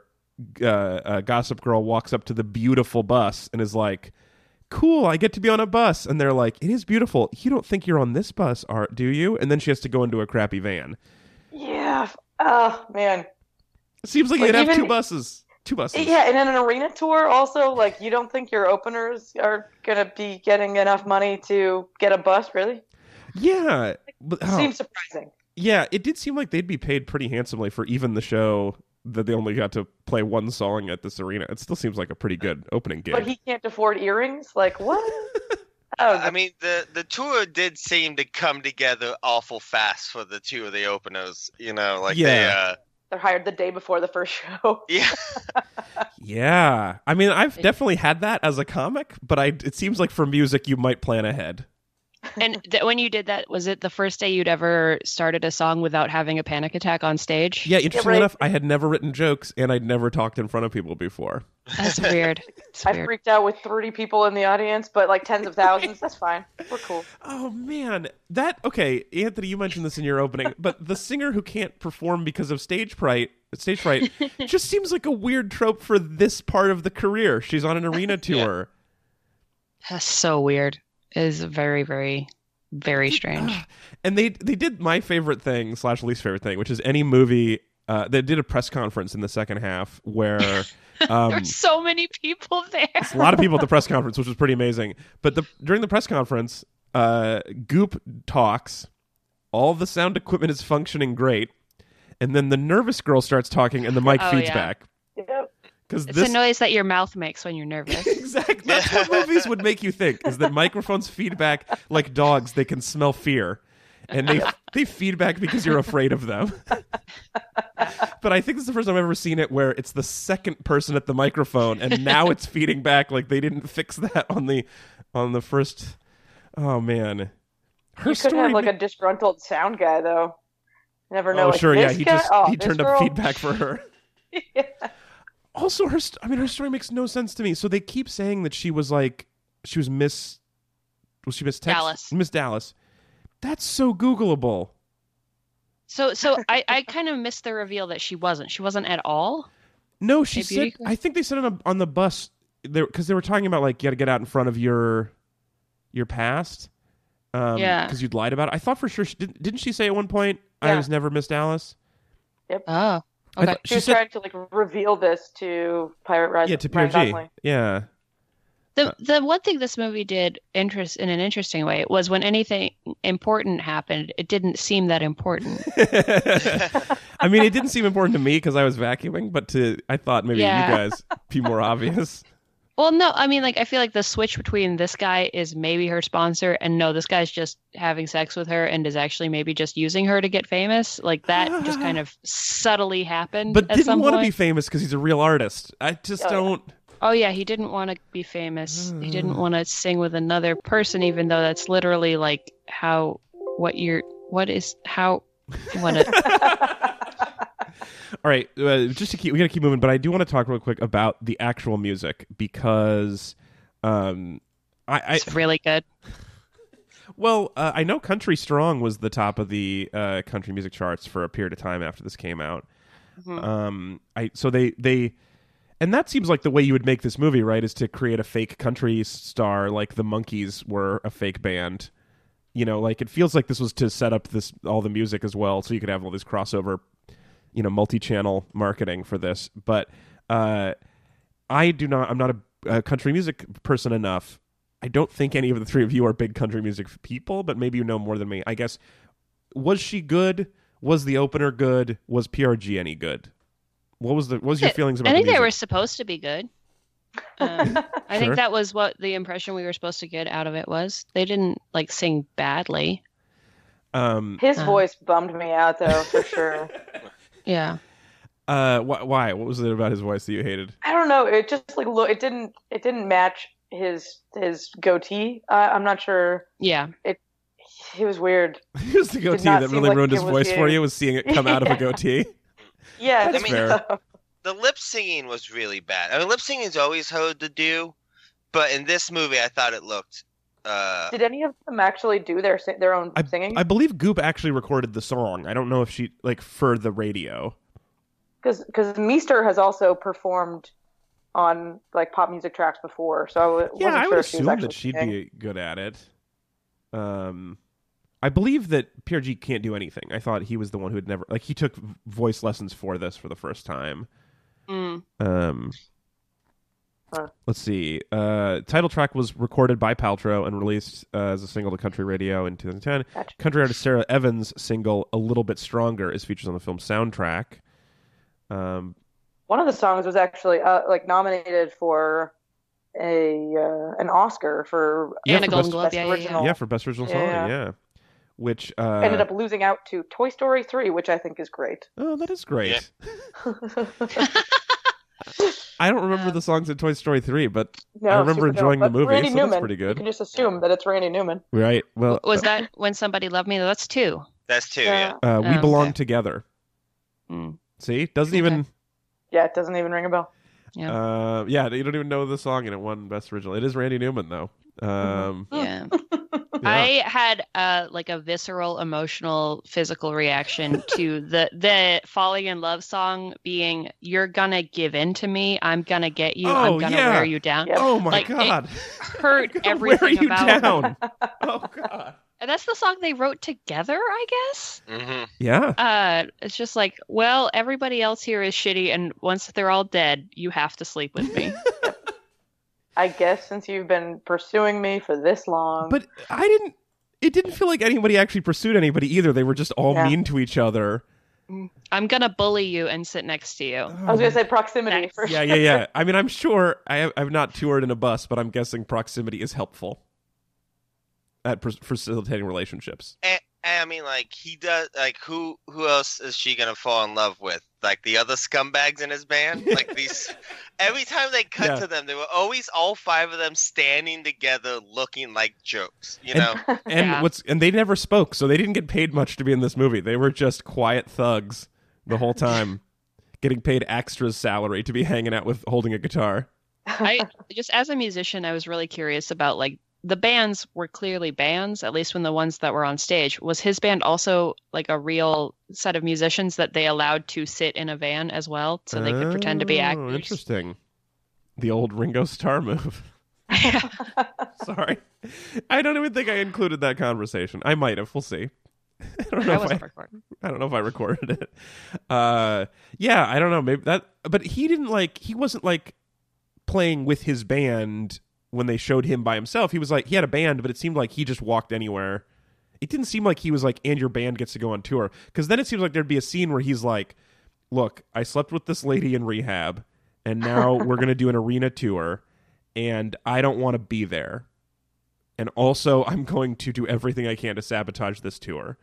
uh, uh, Gossip Girl walks up to the beautiful bus and is like, "Cool, I get to be on a bus," and they're like, "It is beautiful. You don't think you're on this bus, Art? Do you?" And then she has to go into a crappy van. yeah. Oh man. It seems like, Like, you'd have two buses. Two buses. Yeah, and in an arena tour, also, like, you don't think your openers are gonna be getting enough money to get a bus, really? Yeah. But, oh, Seems surprising. yeah, it did seem like they'd be paid pretty handsomely for even the show that they only got to play one song at this arena. It still seems like a pretty good opening gig. But he can't afford earrings? Like, what? oh, I mean, the the tour did seem to come together awful fast for the two of the openers. You know, like they, Yeah. uh, they're hired the day before the first show. yeah, yeah. I mean, I've definitely had that as a comic, but I it seems like for music you might plan ahead. And th- when you did that, was it the first day you'd ever started a song without having a panic attack on stage? Yeah, interestingly right. enough, I had never written jokes and I'd never talked in front of people before. That's weird. It's I weird. freaked out with 30 people in the audience, but like tens of thousands. That's fine. We're cool. Oh man, that okay, Anthony, you mentioned this in your opening, but the singer who can't perform because of stage fright, stage fright, just seems like a weird trope for this part of the career. She's on an arena tour. That's so weird. It is very, very, very strange. and they they did my favorite thing slash least favorite thing, which is any movie. Uh, they did a press conference in the second half where um, There's so many people there. a lot of people at the press conference, which was pretty amazing. But the during the press conference, uh, Goop talks. All the sound equipment is functioning great, and then the nervous girl starts talking, and the mic Oh, feeds yeah. back Yep. Because It's this a noise that your mouth makes when you're nervous. exactly that's what movies would make you think is that microphones feedback like dogs; they can smell fear, and they they feedback because you're afraid of them. but I think this is the first time I've ever seen it where it's the second person at the microphone, and now it's feeding back like they didn't fix that on the on the first. Oh man, her You could have like ma- a disgruntled sound guy, though. Never know. oh like, sure, yeah, he guy? just Oh, he this turned up feedback for her. Yeah. Also, her st- I mean, her story makes no sense to me. So they keep saying that she was like she was Miss was she Miss Tex- Dallas. Miss Dallas. That's so Googleable. So, so I, I kind of missed the reveal that she wasn't. She wasn't at all. No, she A said. I think they said on, a, on the bus because they were talking about like you got to get out in front of your your past. Um, Yeah. because you'd lied about it. I thought for sure. She, didn't, didn't she say at one point, "I Yeah. was never Miss Dallas"? Yep oh, I okay. thought- She, she was said, trying to like reveal this to Pirate Rise. "Yeah, to Ryan PRG." Yeah, The the one thing this movie did interest in an interesting way was when anything important happened, it didn't seem that important. I mean, it didn't seem important to me because I was vacuuming, but to I thought maybe Yeah. you guys be more obvious. Well, no, I mean, like I feel like the switch between this guy is maybe her sponsor, and no, this guy's just having sex with her and is actually maybe just using her to get famous. Like that just kind of subtly happened. But at didn't some want to be famous because he's a real artist. I just Oh, don't. Oh yeah, he didn't want to be famous. He didn't mm. want to sing with another person, even though that's literally like how what you're what is how what a, All right, uh, just to keep, we gotta keep moving. But I do want to talk real quick about the actual music because, um, I, I it's really good. well, uh, I know "Country Strong" was the top of the uh, country music charts for a period of time after this came out. Mhm. Um, I so they they, and that seems like the way you would make this movie, right? Is to create a fake country star, like the Monkees were a fake band. You know, like it feels like this was to set up this all the music as well, so you could have all this crossover, you know, multi-channel marketing for this. But uh, I do not. I'm not a, a country music person enough. I don't think any of the three of you are big country music people, but maybe you know more than me. I guess. Was she good? Was the opener good? Was PRG any good? What was the what was your feelings about I think the they were supposed to be good. Um, I Sure. think that was what the impression we were supposed to get out of it was. They didn't like sing badly. Um, His Uh. voice bummed me out though, for sure. Yeah. uh, wh- why? What was it about his voice that you hated? I don't know. It just like look. It didn't. It didn't match his his goatee. Uh, I'm not sure. Yeah. It. He was weird. It was the goatee that really like ruined his was voice for you. you. Was seeing it come out of a goatee. Yeah, That's I mean, fair. the lip singing was really bad. I mean, lip singing is always hard to do, but in this movie, I thought it looked. Uh, Did any of them actually do their si- their own singing? I believe Goop actually recorded the song. I don't know if she like for the radio. Because because Meester has also performed on like pop music tracks before, so I w- Yeah, wasn't I sure would if assume actually that she'd singing. be good at it. Um, I believe that PRG can't do anything. I thought he was the one who had never like he took voice lessons for this for the first time. Mm. Um, Huh. let's see. Uh, title track was recorded by Paltrow and released uh, as a single to country radio in 2010. Gotcha. Country artist Sara Evans' single "A Little Bit Stronger" is featured on the film soundtrack. Um, One of the songs was actually uh, like nominated for a uh, an Oscar for Yeah, a for Golden best- Globe. best Yeah, yeah, yeah. original. yeah, for best original song. Yeah. Yeah, which uh, ended up losing out to Toy Story 3, which I think is great. Oh, that is great. I don't remember the songs in Toy Story 3, but No, I remember enjoying the movie, Randy so that's pretty good. You can just assume that it's Randy Newman. right. Well, Was that when somebody loved me? That's two. That's two. Yeah. Yeah. uh, we Oh, belong okay. together. Mm. See, doesn't Okay. even. Yeah, it doesn't even ring a bell. Yeah. Uh, yeah, you don't even know the song, and it won best original. It is Randy Newman though. Um, Yeah. yeah. I had uh like a visceral, emotional, physical reaction to the the falling in love song being "You're gonna give in to me, I'm gonna get you, Oh, I'm gonna yeah. wear you down." Yeah. oh my Like, it- god! Hurt Wear everything you about. down. oh god. And that's the song they wrote together, I guess. hmm Yeah. Uh, it's just like, well, everybody else here is shitty, and once they're all dead, you have to sleep with me. I guess since you've been pursuing me for this long. But I didn't. It didn't feel like anybody actually pursued anybody either. They were just all Yeah. mean to each other. I'm gonna bully you and sit next to you. Oh, I was gonna say proximity Nice. for yeah, yeah, yeah. I mean, I'm sure I have, I've not toured in a bus, but I'm guessing proximity is helpful at pers- facilitating relationships. And, and I mean, like he does. Like who who else is she gonna fall in love with? Like the other scumbags in his band. Like these. Every time they cut Yeah. to them, they were always all five of them standing together, looking like jokes. You And- know. And Yeah. what's and they never spoke, so they didn't get paid much to be in this movie. They were just quiet thugs the whole time, getting paid extras salary to be hanging out with holding a guitar. I just as a musician, I was really curious about like the bands were clearly bands, at least when the ones that were on stage. Was his band also like a real set of musicians that they allowed to sit in a van as well, so they could pretend to be Oh, actors? Interesting. The old Ringo Starr move. Sorry, I don't even think I included that conversation. I might have. We'll see. I don't know I if I, recording. I don't know if I recorded it. Uh, yeah, I don't know. Maybe that, but he didn't like. He wasn't like playing with his band when they showed him by himself. He was like he had a band, but it seemed like he just walked anywhere. It didn't seem like he was like, and your band gets to go on tour. Because then it seems like there'd be a scene where he's like, "Look, I slept with this lady in rehab, and now we're gonna do an arena tour, and I don't want to be there." And also, I'm going to do everything I can to sabotage this tour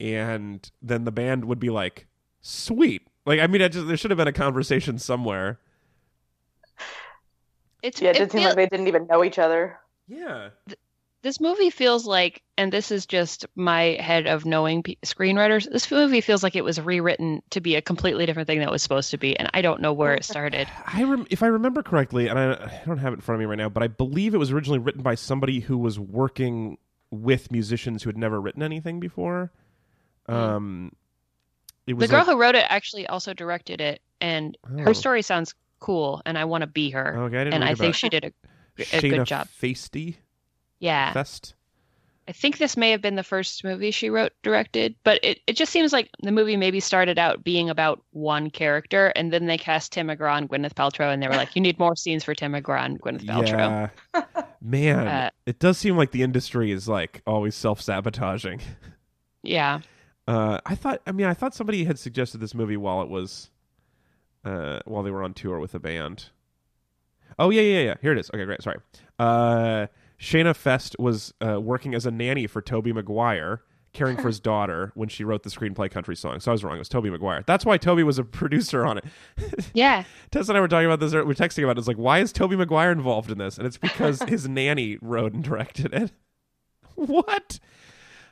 and then the band would be like, "Sweet." Like, I mean, I just there should have been a conversation somewhere. It's yeah, it it did seem like they didn't even know each other. Yeah, this movie feels like, and this is just my head of knowing p- screenwriters. This movie feels like it was rewritten to be a completely different thing that it was supposed to be, and I don't know where it started. I rem- if I remember correctly, and I, I don't have it in front of me right now, but I believe it was originally written by somebody who was working with musicians who had never written anything before. Um, it The girl like- who wrote it actually also directed it, and Oh. her story sounds cool, and I want to be her. Okay, I didn't and I think she did a, a Shana good job. Feisty Yeah, Fest. I think this may have been the first movie she wrote directed, but it, it just seems like the movie maybe started out being about one character, and then they cast Tim McGraw and Gwyneth Paltrow, and they were like, "You need more scenes for Tim McGraw and Gwyneth Paltrow." Yeah, man, Uh, it does seem like the industry is like always self sabotaging. Yeah, Uh, I thought. I mean, I thought somebody had suggested this movie while it was, uh, while they were on tour with a band. Oh yeah, yeah, yeah. Here it is. Okay, great. Sorry. Uh, Shana Feste was uh, working as a nanny for Tobey Maguire, caring for his daughter when she wrote the screenplay "Country Song." So I was wrong. It was Tobey Maguire. That's why Tobey was a producer on it. yeah. Tess and I were talking about this. We We're texting about it. It's like, why is Tobey Maguire involved in this? And it's because his nanny wrote and directed it. What?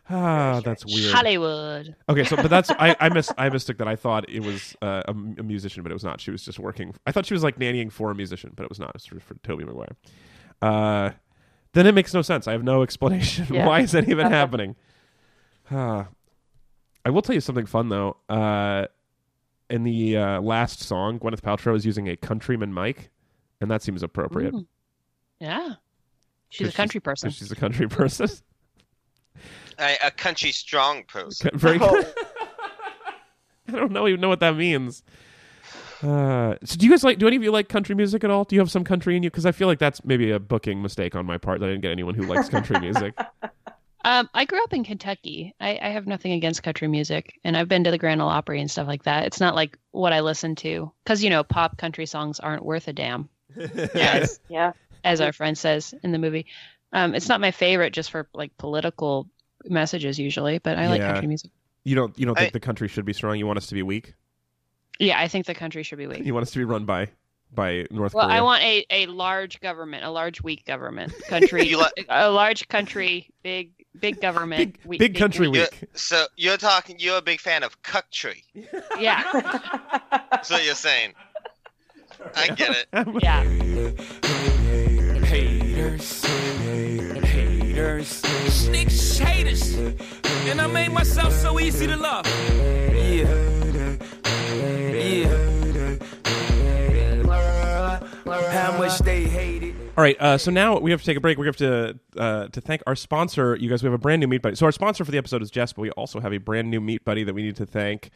Ah, that's weird. Hollywood. Okay, so but that's I I miss I mistook that. I thought it was uh, a, a musician, but it was not. She was just working. I thought she was like nannying for a musician, but it was not. It's for, for Tobey Maguire. Uh, then it makes no sense. I have no explanation. Yeah. Why is that even happening? Uh, I will tell you something fun though. Uh, in the uh, last song, Gwyneth Paltrow is using a Countryman mic, and that seems appropriate. Ooh. Yeah, she's a country person. She's a country person. A, a country strong person. Very. Oh. I don't know even know what that means. Uh, so do you guys like? Do any of you like country music at all? Do you have some country in you? Because I feel like that's maybe a booking mistake on my part that I didn't get anyone who likes country music. Um, I grew up in Kentucky. I, I have nothing against country music, and I've been to the Grand Ole Opry and stuff like that. It's not like what I listen to, because you know, pop country songs aren't worth a damn, Yes. yeah. as our friend says in the movie. Um, it's not my favorite just for like political messages usually, but I like Yeah. country music. You don't. You don't think I- the country should be strong? You want us to be weak? Yeah, I think the country should be weak. You want us to be run by by North Well, Korea? Well, I want a, a large government, a large weak government, country, a large country, big big government, big, weak- big country You're- So you're talking. You're a big fan of country. Yeah, so you're saying. I get it. yeah. haters, haters, haters, and I made myself so easy to love. Yeah, yeah. How much they hate it. All right, uh, so now we have to take a break. We have to uh, to thank our sponsor. You guys, we have a brand new meat buddy. So our sponsor for the episode is Jess, but we also have a brand new meat buddy that we need to thank.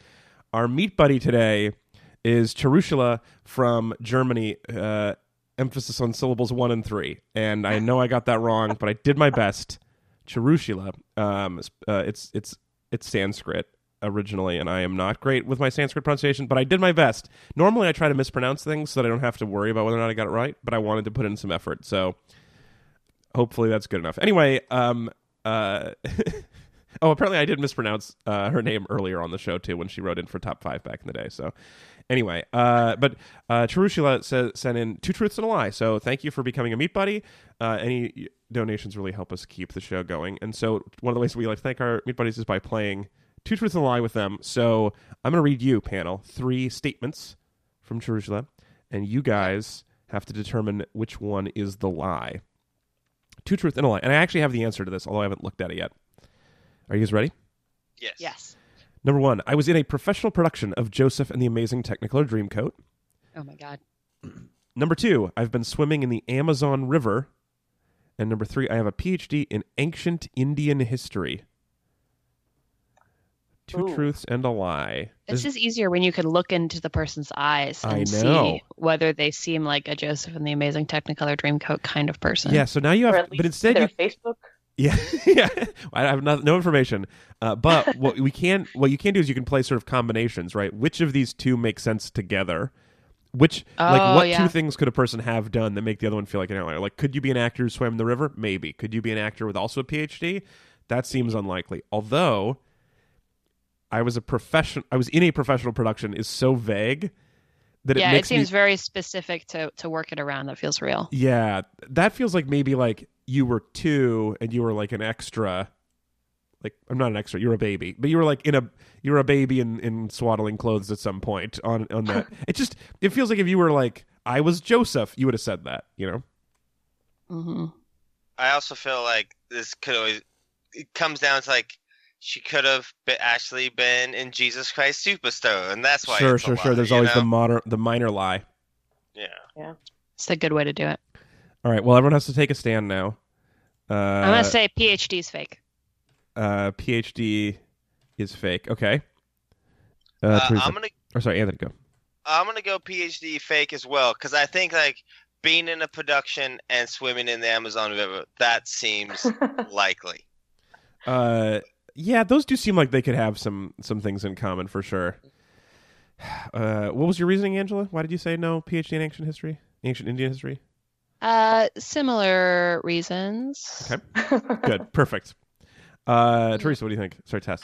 Our meat buddy today is Charusheela from Germany. Uh, emphasis on syllables one and three, and I know I got that wrong, but I did my best. Charusheela. Um, uh, it's it's it's Sanskrit originally, and I am not great with my Sanskrit pronunciation, but I did my best. Normally, I try to mispronounce things so that I don't have to worry about whether or not I got it right, but I wanted to put in some effort, so hopefully that's good enough. Anyway, um, uh, oh, apparently I did mispronounce uh, her name earlier on the show too when she wrote in for top five back in the day. So anyway, uh, but uh, Charusheela sa- sent in two truths and a lie. So thank you for becoming a meat buddy. Uh, any donations really help us keep the show going. And so one of the ways we like to thank our meat buddies is by playing two truths and a lie with them. So I'm going to read you, panel, three statements from Charusheela, and you guys have to determine which one is the lie. Two truths and a lie. And I actually have the answer to this, although I haven't looked at it yet. Are you guys ready? Yes. Yes. Number one, I was in a professional production of Joseph and the Amazing Technicolor Dreamcoat. Oh my God. Number two, I've been swimming in the Amazon River. And number three, I have a PhD in ancient Indian history. Two Ooh. truths and a lie. This- is easier when you could look into the person's eyes and I know. see whether they seem like a Joseph and the Amazing Technicolor Dreamcoat kind of person. yeah, so now you have, but instead you Facebook. Yeah, yeah. I have no, no information. Uh, but what we can, what you can do is you can play sort of combinations, right? Which of these two make sense together? Which, like, Oh, what yeah. two things could a person have done that make the other one feel like an outlier? Like, could you be an actor who swam in the river? Maybe. Could you be an actor with also a PhD? That seems unlikely. Although, I was a profession, I was in a professional production is so vague that yeah, it it, seems me very specific to to work it around. That feels real. yeah, that feels like maybe like you were two and you were like an extra. Like I'm not an extra, you're a baby, but you were like in a you're a baby in, in swaddling clothes at some point on on that. it just it feels like if you were like I was Joseph, you would have said that, you know. Mm-hmm. I also feel like this could always. It comes down to like she could have been, actually been in Jesus Christ Superstar, and that's why. sure, it's a sure, sure. lie, There's always know? the modern the minor lie. Yeah. Yeah. It's a good way to do it. All right, well everyone has to take a stand now. Uh, I'm gonna say PhD's fake. uh, PhD is fake. Okay. Uh, Uh, I'm gonna or sorry, Anthony, go. I'm gonna go PhD fake as well because I think like being in a production and swimming in the Amazon River that seems likely. Uh, yeah, those do seem like they could have some some things in common for sure. Uh, what was your reasoning, Angela? Why did you say no PhD in ancient history, ancient Indian history? Uh, similar reasons. Okay, good, perfect. Uh, Teresa, what do you think? Sorry, Tess.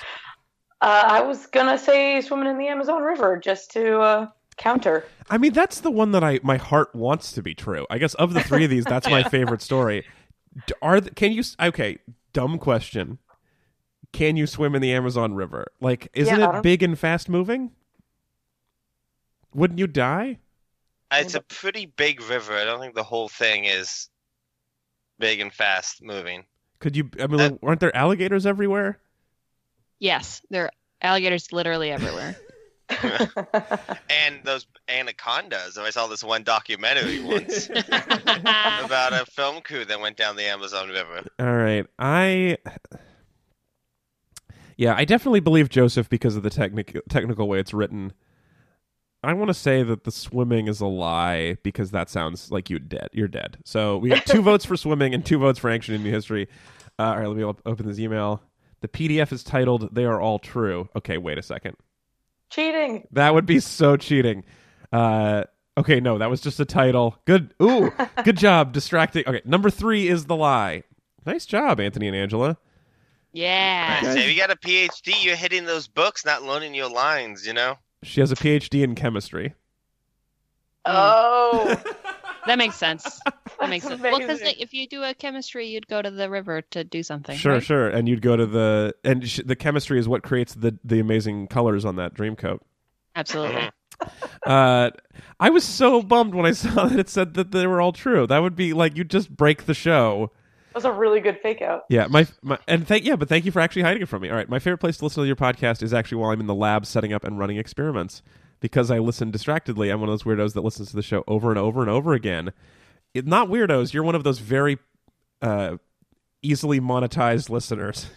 Uh, I was gonna say swimming in the Amazon River just to uh, counter. I mean, that's the one that I my heart wants to be true. I guess of the three of these, that's my favorite story. Are th- can you? Okay, dumb question. Can you swim in the Amazon River? Like, isn't Yeah, it big and fast moving? Wouldn't you die? It's a pretty big river. I don't think the whole thing is big and fast moving. Could you? I mean, like, aren't there alligators everywhere? Yes, there are alligators literally everywhere. And those anacondas. I saw this one documentary once about a film crew that went down the Amazon River. All right, I Yeah, I definitely believe Joseph because of the technical technical way it's written. I want to say that the swimming is a lie because that sounds like you dead. You're dead. So we have two votes for swimming and two votes for ancient Indian history. Uh, all right, let me op- open this email. The PDF is titled "They Are All True." Okay, wait a second. Cheating. That would be so cheating. Uh, okay, no, that was just a title. Good. Ooh, good job distracting. Okay, number three is the lie. Nice job, Anthony and Angela. Yeah. So if you got a PhD, you're hitting those books, not learning your lines. You know. She has a PhD in chemistry. Oh, That makes sense. That makes sense. Well, because if you do a chemistry, you'd go to the river to do something. Sure, right? sure. And you'd go to the and sh- the chemistry is what creates the the amazing colors on that dream coat. Absolutely. Uh, I was so bummed when I saw that it said that they were all true. That would be like you just break the show. Was a really good fake out. Yeah, my, my and thank yeah, but thank you for actually hiding it from me. All right, my favorite place to listen to your podcast is actually while I'm in the lab setting up and running experiments because I listen distractedly. I'm one of those weirdos that listens to the show over and over and over again. It, not weirdos. You're one of those very uh, easily monetized listeners.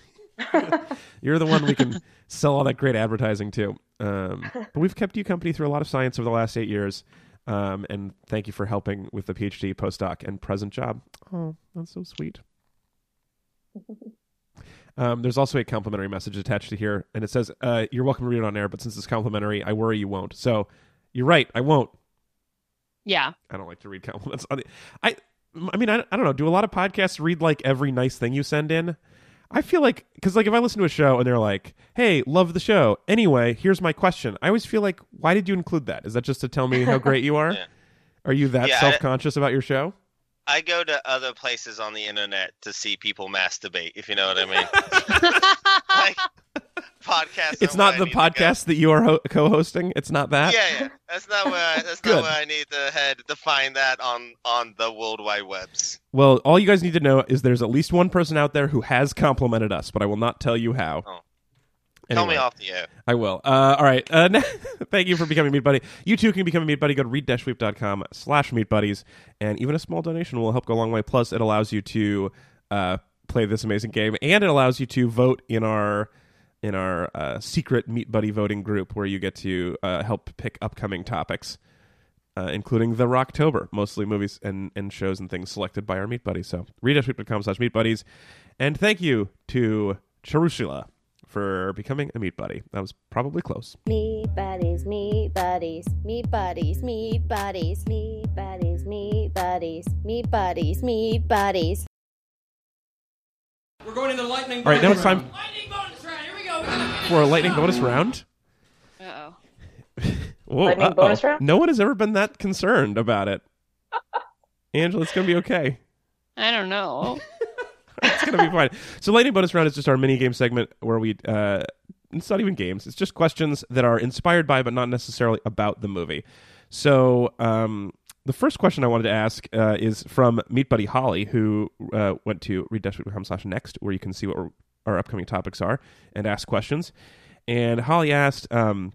You're the one we can sell all that great advertising to. Um, but we've kept you company through a lot of science over the last eight years. Um, and thank you for helping with the PhD, postdoc, and present job. Oh, that's so sweet. Um, there's also a complimentary message attached to here, and it says, uh, "You're welcome to read it on air, but since it's complimentary, I worry you won't." So, you're right, I won't. Yeah. I don't like to read compliments on the. I, I mean, I, I don't know. Do a lot of podcasts read like every nice thing you send in? I feel like because like if I listen to a show and they're like, "Hey, love the show." Anyway, here's my question. I always feel like, why did you include that? Is that just to tell me how great you are? Yeah. Are you that Yeah, self conscious about your show? I go to other places on the internet to see people masturbate. If you know what I mean. like podcasts. It's not the need to go. podcast that you are ho- co-hosting. It's not that. Yeah, yeah. That's not where. I, that's not where I need to head to find that on on the world wide webs. Well, all you guys need to know is there's at least one person out there who has complimented us, but I will not tell you how. Oh. Tell me off the air. I will. Uh, all right. Uh, thank you for becoming Meat Buddy. You too can become a Meat Buddy. Go to read-weep.com slash Meat Buddies. And even a small donation will help go a long way. Plus, it allows you to uh, play this amazing game. And it allows you to vote in our in our uh, secret Meat Buddy voting group where you get to uh, help pick upcoming topics, uh, including the Rocktober, mostly movies and, and shows and things selected by our Meat Buddies. So read-weep.com slash Meat Buddies. And thank you to Charusheela for becoming a Meat Buddy. That was probably close. Meat buddies, meat buddies, meat buddies, meat buddies, meat buddies, meat buddies, meat buddies, meat buddies. We're going into lightning. All right, now it's time Lightning bonus round. Here we go. For a lightning bonus round. Uh-oh. Whoa, Lightning uh-oh. bonus round? No one has ever been that concerned about it. Angela, it's gonna be okay. I don't know. It's gonna be fine. So, lightning bonus round is just our mini game segment where we. Uh, it's not even games. It's just questions that are inspired by, but not necessarily about the movie. So, um, the first question I wanted to ask uh, is from Meat Buddy Holly, who uh, went to read-weep.com slash next, where you can see what our- our upcoming topics are and ask questions. And Holly asked, um,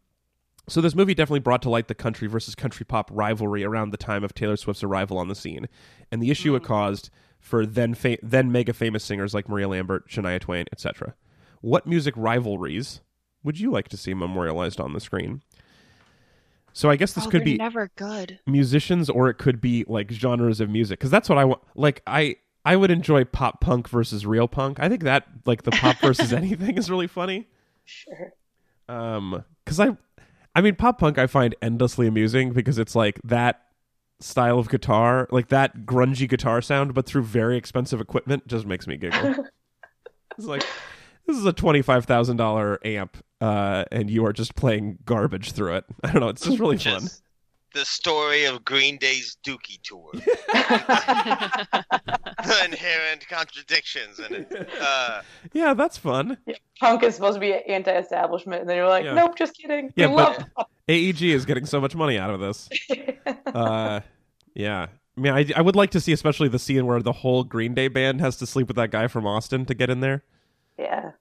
so this movie definitely brought to light the country versus country pop rivalry around the time of Taylor Swift's arrival on the scene, and the issue it caused for then fa- then mega famous singers like Miranda Lambert, Shania Twain, etc. What music rivalries would you like to see memorialized on the screen? So I guess this oh, could be never good. musicians or it could be like genres of music because that's what I want. Like I I would enjoy pop punk versus real punk. I think that like the pop versus anything is really funny. Sure. Um, because I, I mean, pop punk I find endlessly amusing because it's like that style of guitar, like that grungy guitar sound, but through very expensive equipment, just makes me giggle. it's like this is a twenty five thousand dollar amp, uh, and you are just playing garbage through it. I don't know. It's just really fun. Just the story of Green Day's Dookie tour. the inherent contradictions in it. Uh, Yeah, that's fun. Punk is supposed to be anti-establishment, and then you're like, Yeah. nope, just kidding. Yeah, we but- love. AEG is getting so much money out of this. Uh, yeah. I mean, I, I would like to see, especially the scene where the whole Green Day band has to sleep with that guy from Austin to get in there. yeah.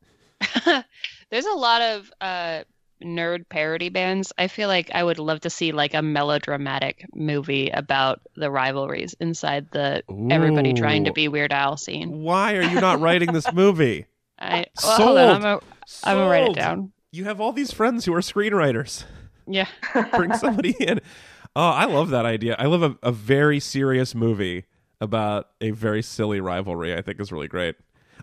There's a lot of uh, nerd parody bands. I feel like I would love to see like a melodramatic movie about the rivalries inside the everybody trying to be Weird Al scene. Why are you not writing this movie? I well, hold on, Sold. I'm gonna, I'm gonna write it down. You have all these friends who are screenwriters. Yeah. Bring somebody in. Oh, I love that idea. I love a, a very serious movie about a very silly rivalry. I think is really great.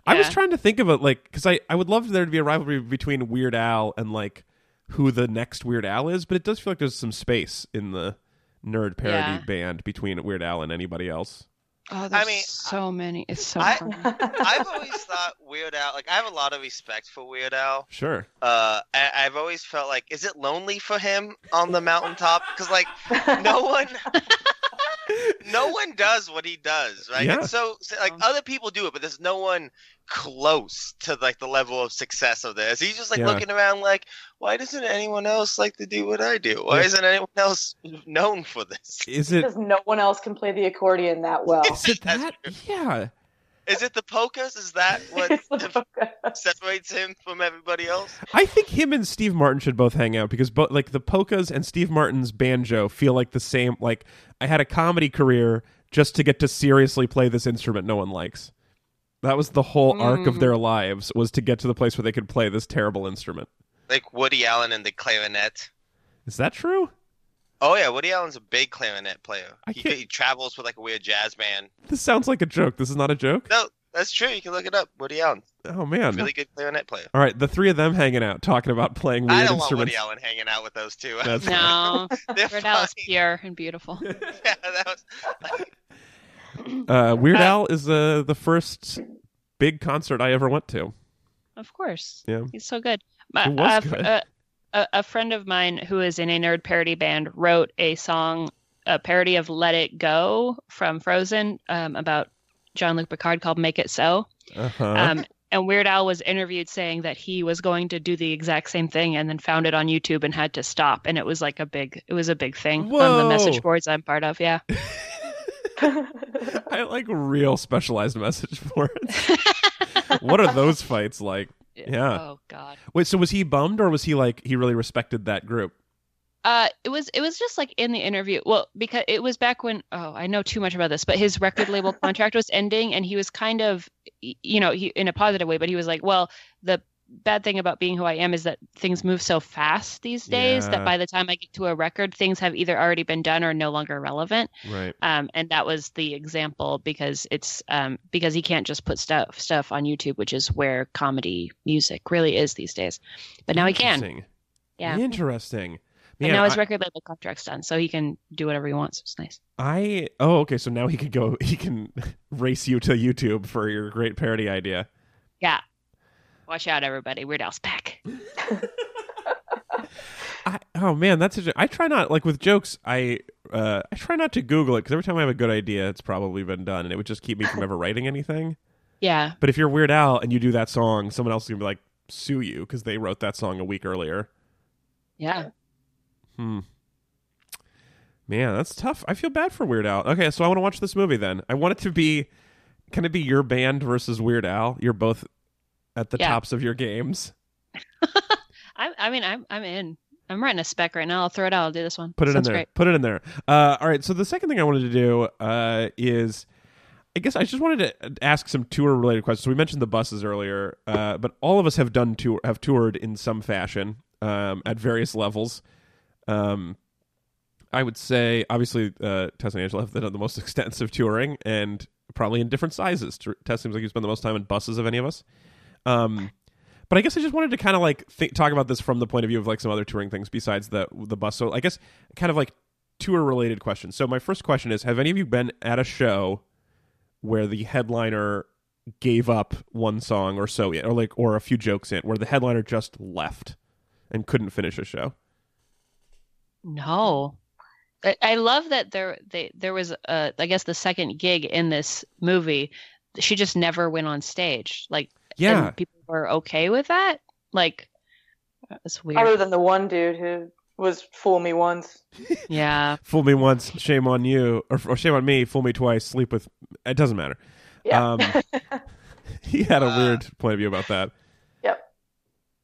I was trying to think of it like because I I would love there to be a rivalry between Weird Al and like who the next Weird Al is, but it does feel like there's some space in the nerd parody Yeah. band between Weird Al and anybody else. Oh, there's mean, so many. It's so I, I've always thought Weird Al. Like I have a lot of respect for Weird Al. Sure. Uh, I, I've always felt like, is it lonely for him on the mountaintop? Because like no one, no one does what he does, right? Yeah. And so, so, like other people do it, but there's no one close to like the level of success of this. He's just like Yeah. looking around, like, why doesn't anyone else like to do what I do? Why Yeah. isn't anyone else known for this? Is it? because no one else can play the accordion that well. Is it that? true. Yeah. Is it the polkas? Is that what It's the- separates him from everybody else? I think him and Steve Martin should both hang out because both like the polkas and Steve Martin's banjo feel like the same. Like I had a comedy career just to get to seriously play this instrument no one likes. That was the whole arc of Mm. their lives was to get to the place where they could play this terrible instrument. Like Woody Allen and the clarinet. Is that true? Oh yeah, Woody Allen's a big clarinet player. He, he travels with like a weird jazz band. This sounds like a joke. This is not a joke. No, that's true. You can look it up. Woody Allen, Oh man. really good clarinet player. All right, the three of them hanging out talking about playing weird instruments. I don't want. Woody Allen hanging out with those two. That's no, Weird Al is pure and beautiful. Yeah, that was. Uh, Weird Uh, Al is uh, the first big concert I ever went to. Of course. Yeah. He's so good. My- It was a, good. A, a, a friend of mine who is in a nerd parody band wrote a song, a parody of Let It Go from Frozen um, about Jean-Luc Picard called Make It So. Uh-huh. Um, and Weird Al was interviewed saying that he was going to do the exact same thing and then found it on YouTube and had to stop. And it was like a big, it was a big thing on the message boards I'm part of. Yeah. I like real specialized message boards. what are those fights like? Yeah. Oh God. Wait, so was he bummed or was he like he really respected that group? Uh, it was it was just like in the interview. Well, because it was back when oh, I know too much about this, but his record label contract was ending, and he was kind of, you know, he in a positive way, but he was like, well, the bad thing about being who I am is that things move so fast these days Yeah. that by the time I get to a record, things have either already been done or no longer relevant. Right. Um, and that was the example because it's um because he can't just put stuff stuff on YouTube, which is where comedy music really is these days. But now he can. Interesting. Yeah. Interesting. Man, now his I, record label contract's done, so he can do whatever he wants. It's nice. I oh okay, so now he can go he can race you to YouTube for your great parody idea. Yeah. Watch out, everybody. Weird Al's back. I, oh man, that's a, I try not like with jokes. I uh, I try not to Google it because every time I have a good idea, it's probably been done, and it would just keep me from ever writing anything. Yeah. But if you're Weird Al and you do that song, someone else is gonna be like sue you because they wrote that song a week earlier. Yeah. Hmm. Man, that's tough. I feel bad for Weird Al. Okay, so I want to watch this movie then. I want it to be can it be your band versus Weird Al? You're both at the Yeah. tops of your games. I, I mean, I'm I'm in. I'm writing a spec right now. I'll throw it out. I'll do this one. Put it Sounds in there. Great. Put it in there. Uh, all right. So the second thing I wanted to do uh, is, I guess I just wanted to ask some tour related questions. So we mentioned the buses earlier, uh, but all of us have done tour have toured in some fashion um, at various levels. Um, I would say, obviously, uh, Tess and Angela have done the most extensive touring, and probably in different sizes. Tess seems like you spend the most time in buses of any of us. Um, but I guess I just wanted to kind of like think, talk about this from the point of view of like some other touring things besides the the bus. So I guess kind of like tour related questions. So my first question is: Have any of you been at a show where the headliner gave up one song or so, or like or a few jokes in, where the headliner just left and couldn't finish a show? No. I, love that there they there was uh I guess the second gig in this movie. She just never went on stage. Like Yeah, and people were okay with that. Like it's weird. Other than the one dude who was fool me once. yeah. fool me once, shame on you, or, or shame on me. Fool me twice, sleep with. It doesn't matter. Yeah. Um, he had a Uh, weird point of view about that. yep.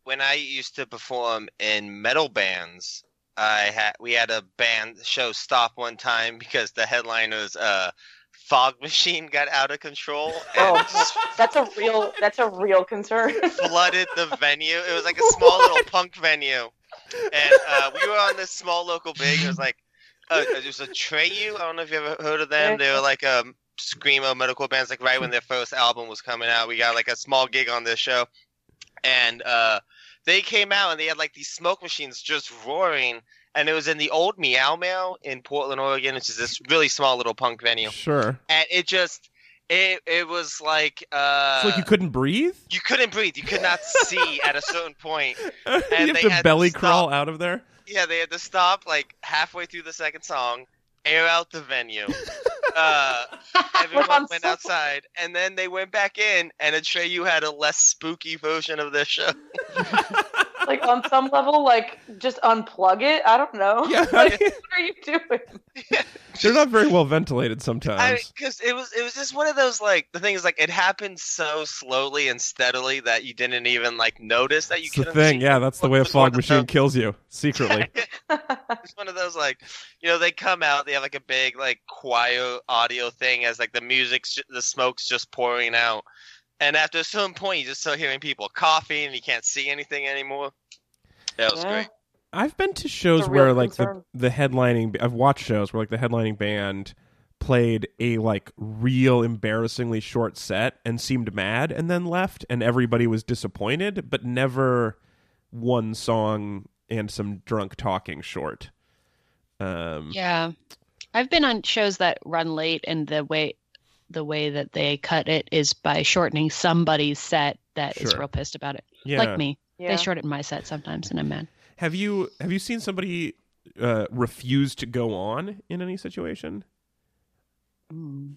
when I used to perform in metal bands, I had we had a band show stop one time because the headliner's uh fog machine got out of control and Oh, that's a real that's a real concern. flooded the venue. It was like a small little punk venue, and uh, we were on this small local big. It was like uh, it was Atreyu. I don't know if you ever heard of them. They were like um screamo medical bands. Like right when their first album was coming out, we got like a small gig on this show, and uh, they came out and they had like these smoke machines just roaring. And it was in the old Meow Meow in Portland, Oregon, which is this really small little punk venue. Sure. And it just, it, it was like, uh, It's like you couldn't breathe. you couldn't breathe. You could not see at a certain point. you have they to had to belly stop. crawl out of there. Yeah, they had to stop like halfway through the second song, air out the venue. uh, everyone went outside, and then they went back in, and Atreyu had a less spooky version of this show. like on some level, like just unplug it. I don't know. Yeah, Like, what are you doing? they're not very well ventilated sometimes. I because it was it was just one of those like the thing is like it happened so slowly and steadily that you didn't even like notice that you It's the thing. Yeah, that's the way a fog machine those- kills you secretly. it's one of those like you know they come out they have like a big like quiet audio thing as like the music's the smoke's just pouring out and after a certain point you just start hearing people coughing and you can't see anything anymore that was Yeah. great I've been to shows real where like the, the headlining I've watched shows where like the headlining band played a like real embarrassingly short set and seemed mad and then left and everybody was disappointed but never one song and some drunk talking short. Um Yeah. I've been on shows that run late and the way the way that they cut it is by shortening somebody's set that is Sure. real pissed about it. yeah. Like me. Yeah. They shorten my set sometimes and I'm mad. Have you have you seen somebody uh refuse to go on in any situation? Mm.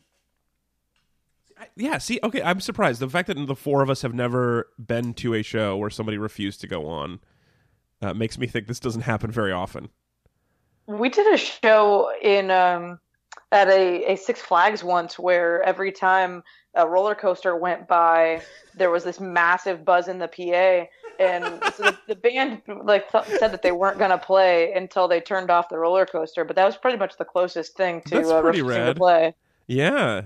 I- Yeah, see, okay, I'm surprised. The fact that the four of us have never been to a show where somebody refused to go on uh, makes me think this doesn't happen very often. We did a show in um, at a, a Six Flags once where every time a roller coaster went by, there was this massive buzz in the PA, and so the, the band like th- said that they weren't gonna play until they turned off the roller coaster. But that was pretty much the closest thing to That's uh, pretty rad. to play. Yeah.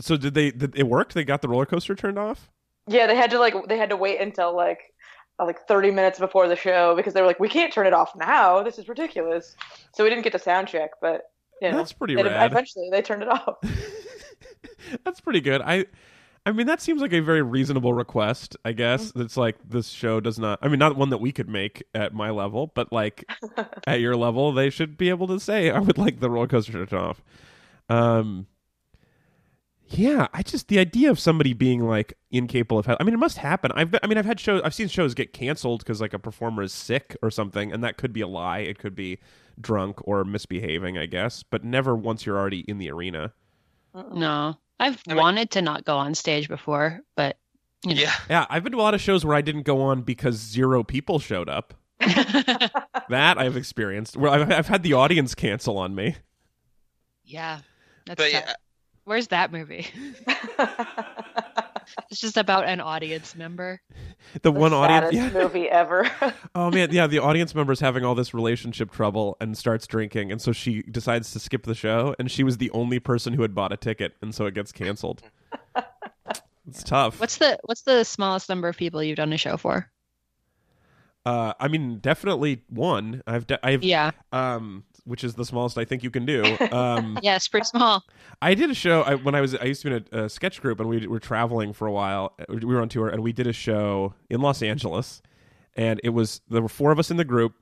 So did they? Did it worked? They got the roller coaster turned off. Yeah, they had to like they had to wait until like uh, like 30 minutes before the show because they were like, we can't turn it off now. This is ridiculous. So we didn't get to sound check, but you know, That's pretty rad. eventually they turned it off. That's pretty good. I, I mean, that seems like a very reasonable request. I guess it's like this show does not. I mean, not one that we could make at my level, but like at your level, they should be able to say, "I would like the roller coaster turned off." Um. Yeah, I just the idea of somebody being like incapable of. I mean, it must happen. I've I mean, I've had shows. I've seen shows get canceled because like a performer is sick or something, and that could be a lie. It could be drunk or misbehaving, I guess, but never once you're already in the arena. No. I've I mean- wanted to not go on stage before, but you know. yeah Yeah, I've been to a lot of shows where I didn't go on because zero people showed up. That I've experienced. Where I've, I've had the audience cancel on me. yeah. That's but tough. yeah Where's that movie? It's just about an audience member. The one audience. Yeah. movie ever. Oh man, yeah. The audience member is having all this relationship trouble and starts drinking, and so she decides to skip the show. And she was the only person who had bought a ticket, and so it gets canceled. It's tough. What's the what's the smallest number of people you've done a show for? Uh, I mean, definitely one. I've, de- I've, Yeah. um, which is the smallest I think you can do. Um, Yeah, pretty small. I did a show I, when I was I used to be in a, a sketch group and we were traveling for a while. We were on tour and we did a show in Los Angeles, and it was there were four of us in the group,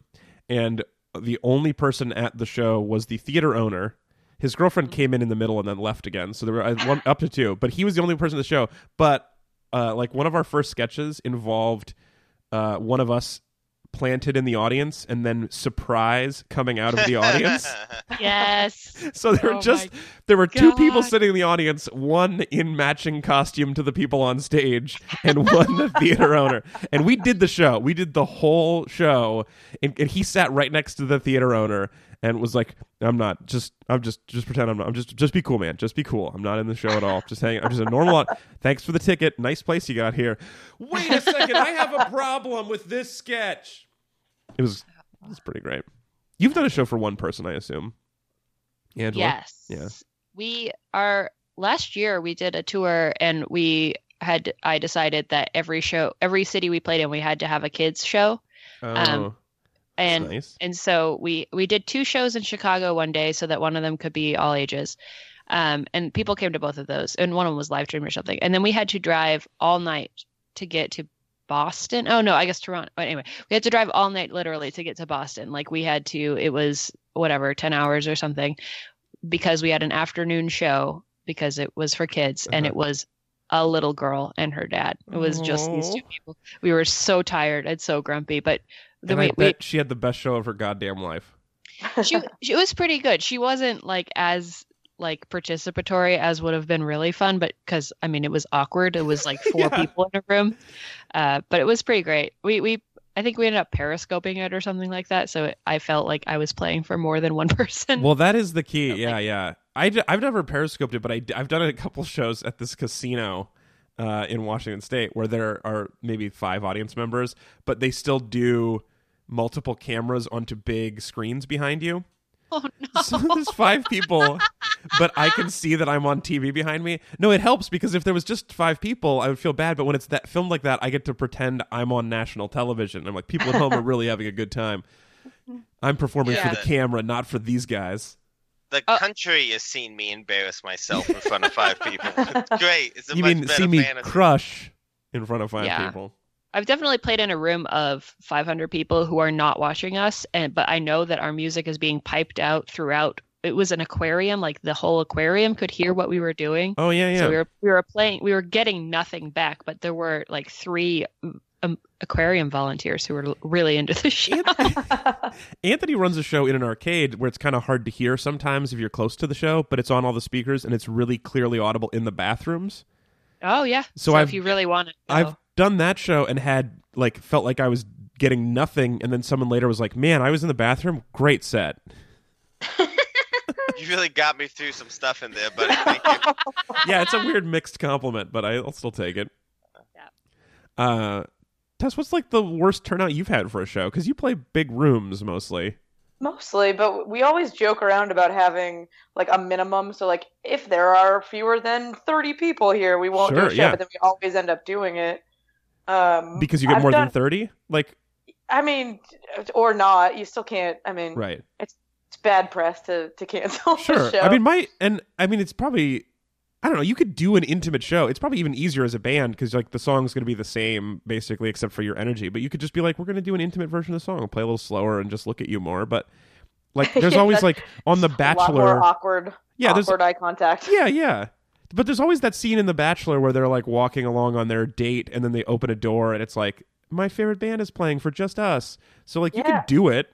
and the only person at the show was the theater owner. His girlfriend came in in the middle and then left again, so there were uh, one up to two. But he was the only person at the show. But uh, like one of our first sketches involved uh, one of us planted in the audience and then surprise coming out of the audience. Yes. So there were Oh just there were two people sitting in the audience, one in matching costume to the people on stage, and one the theater owner. And we did the show. We did the whole show, and, and he sat right next to the theater owner and was like, "I'm not just. I'm just. Just pretend I'm not. I'm just. Just be cool, man. Just be cool. I'm not in the show at all. Just hanging. I'm just a normal. Thanks for the ticket. Nice place you got here. Wait a second. I have a problem with this sketch. It was. It was pretty great. You've done a show for one person, I assume. Angela. Yes. Yeah. we are last year we did a tour and we had I decided that every show every city we played in we had to have a kids show Oh, Um, and nice. and so we we did two shows in Chicago one day so that one of them could be all ages. Um, and people came to both of those, and one of them was live stream or something. And then we had to drive all night to get to Boston. Oh no, I guess Toronto. But anyway, we had to drive all night literally to get to Boston. Like we had to. It was whatever, ten hours or something, because we had an afternoon show because it was for kids, and Uh-huh. it was a little girl and her dad. It was just these two people. We were so tired and so grumpy, but the and way I we, she had the best show of her goddamn life. she she was pretty good. She wasn't like as like participatory as would have been really fun, but because I mean it was awkward. It was like four Yeah. people in a room, uh, but it was pretty great. We we I think we ended up periscoping it or something like that. So it, I felt like I was playing for more than one person. Well, that is the key. Yeah, yeah. I, d- I've never periscoped it, but I, d- I've done a couple shows at this casino uh, in Washington State where there are maybe five audience members, but they still do multiple cameras onto big screens behind you. oh no! So there's five people, but I can see that I'm on TV behind me. No, it helps because if there was just five people, I would feel bad. But when it's that filmed like that, I get to pretend I'm on national television. I'm like, people at home are really having a good time. I'm performing for the camera, not for these guys. The Uh, country has seen me embarrass myself in front of five people. It's great. It's a you much mean see me fantasy. crush in front of five Yeah. people? I've definitely played in a room of 500 people who are not watching us, and but I know that our music is being piped out throughout. It was an aquarium, like the whole aquarium could hear what we were doing. Oh yeah, yeah. So we were we were playing, we were getting nothing back, but there were like three um, aquarium volunteers who were really into the show. Anthony runs a show in an arcade where it's kind of hard to hear sometimes if you're close to the show, but it's on all the speakers and it's really clearly audible in the bathrooms. oh yeah. So So, if you really want to, I've done that show and had like felt like I was getting nothing, and then someone later was like, "Man, I was in the bathroom. Great set." You really got me through some stuff in there, buddy. Thank you. yeah, it's a weird mixed compliment, but I'll still take it. Yeah. Uh, Tess, what's like the worst turnout you've had for a show? Because you play big rooms mostly. Mostly, but we always joke around about having like a minimum. So like if there are fewer than 30 people here, we won't do a show, yeah. but then we always end up doing it. Um Because you get I've more than thirty, like I mean or not, you still can't I mean right? it's it's bad press to to cancel Sure. the show. I mean, my and I mean, it's probably I don't know. You could do an intimate show. It's probably even easier as a band because like the song's going to be the same basically, except for your energy. But you could just be like, we're going to do an intimate version of the song, play a little slower, and just look at you more. But like, there's Yeah, always like on The a lot Bachelor. more awkward Yeah, there's- awkward eye contact. Yeah, yeah. But there's always that scene in The Bachelor where they're like walking along on their date and then they open a door and it's like, my favorite band is playing for just us. So like you can do it.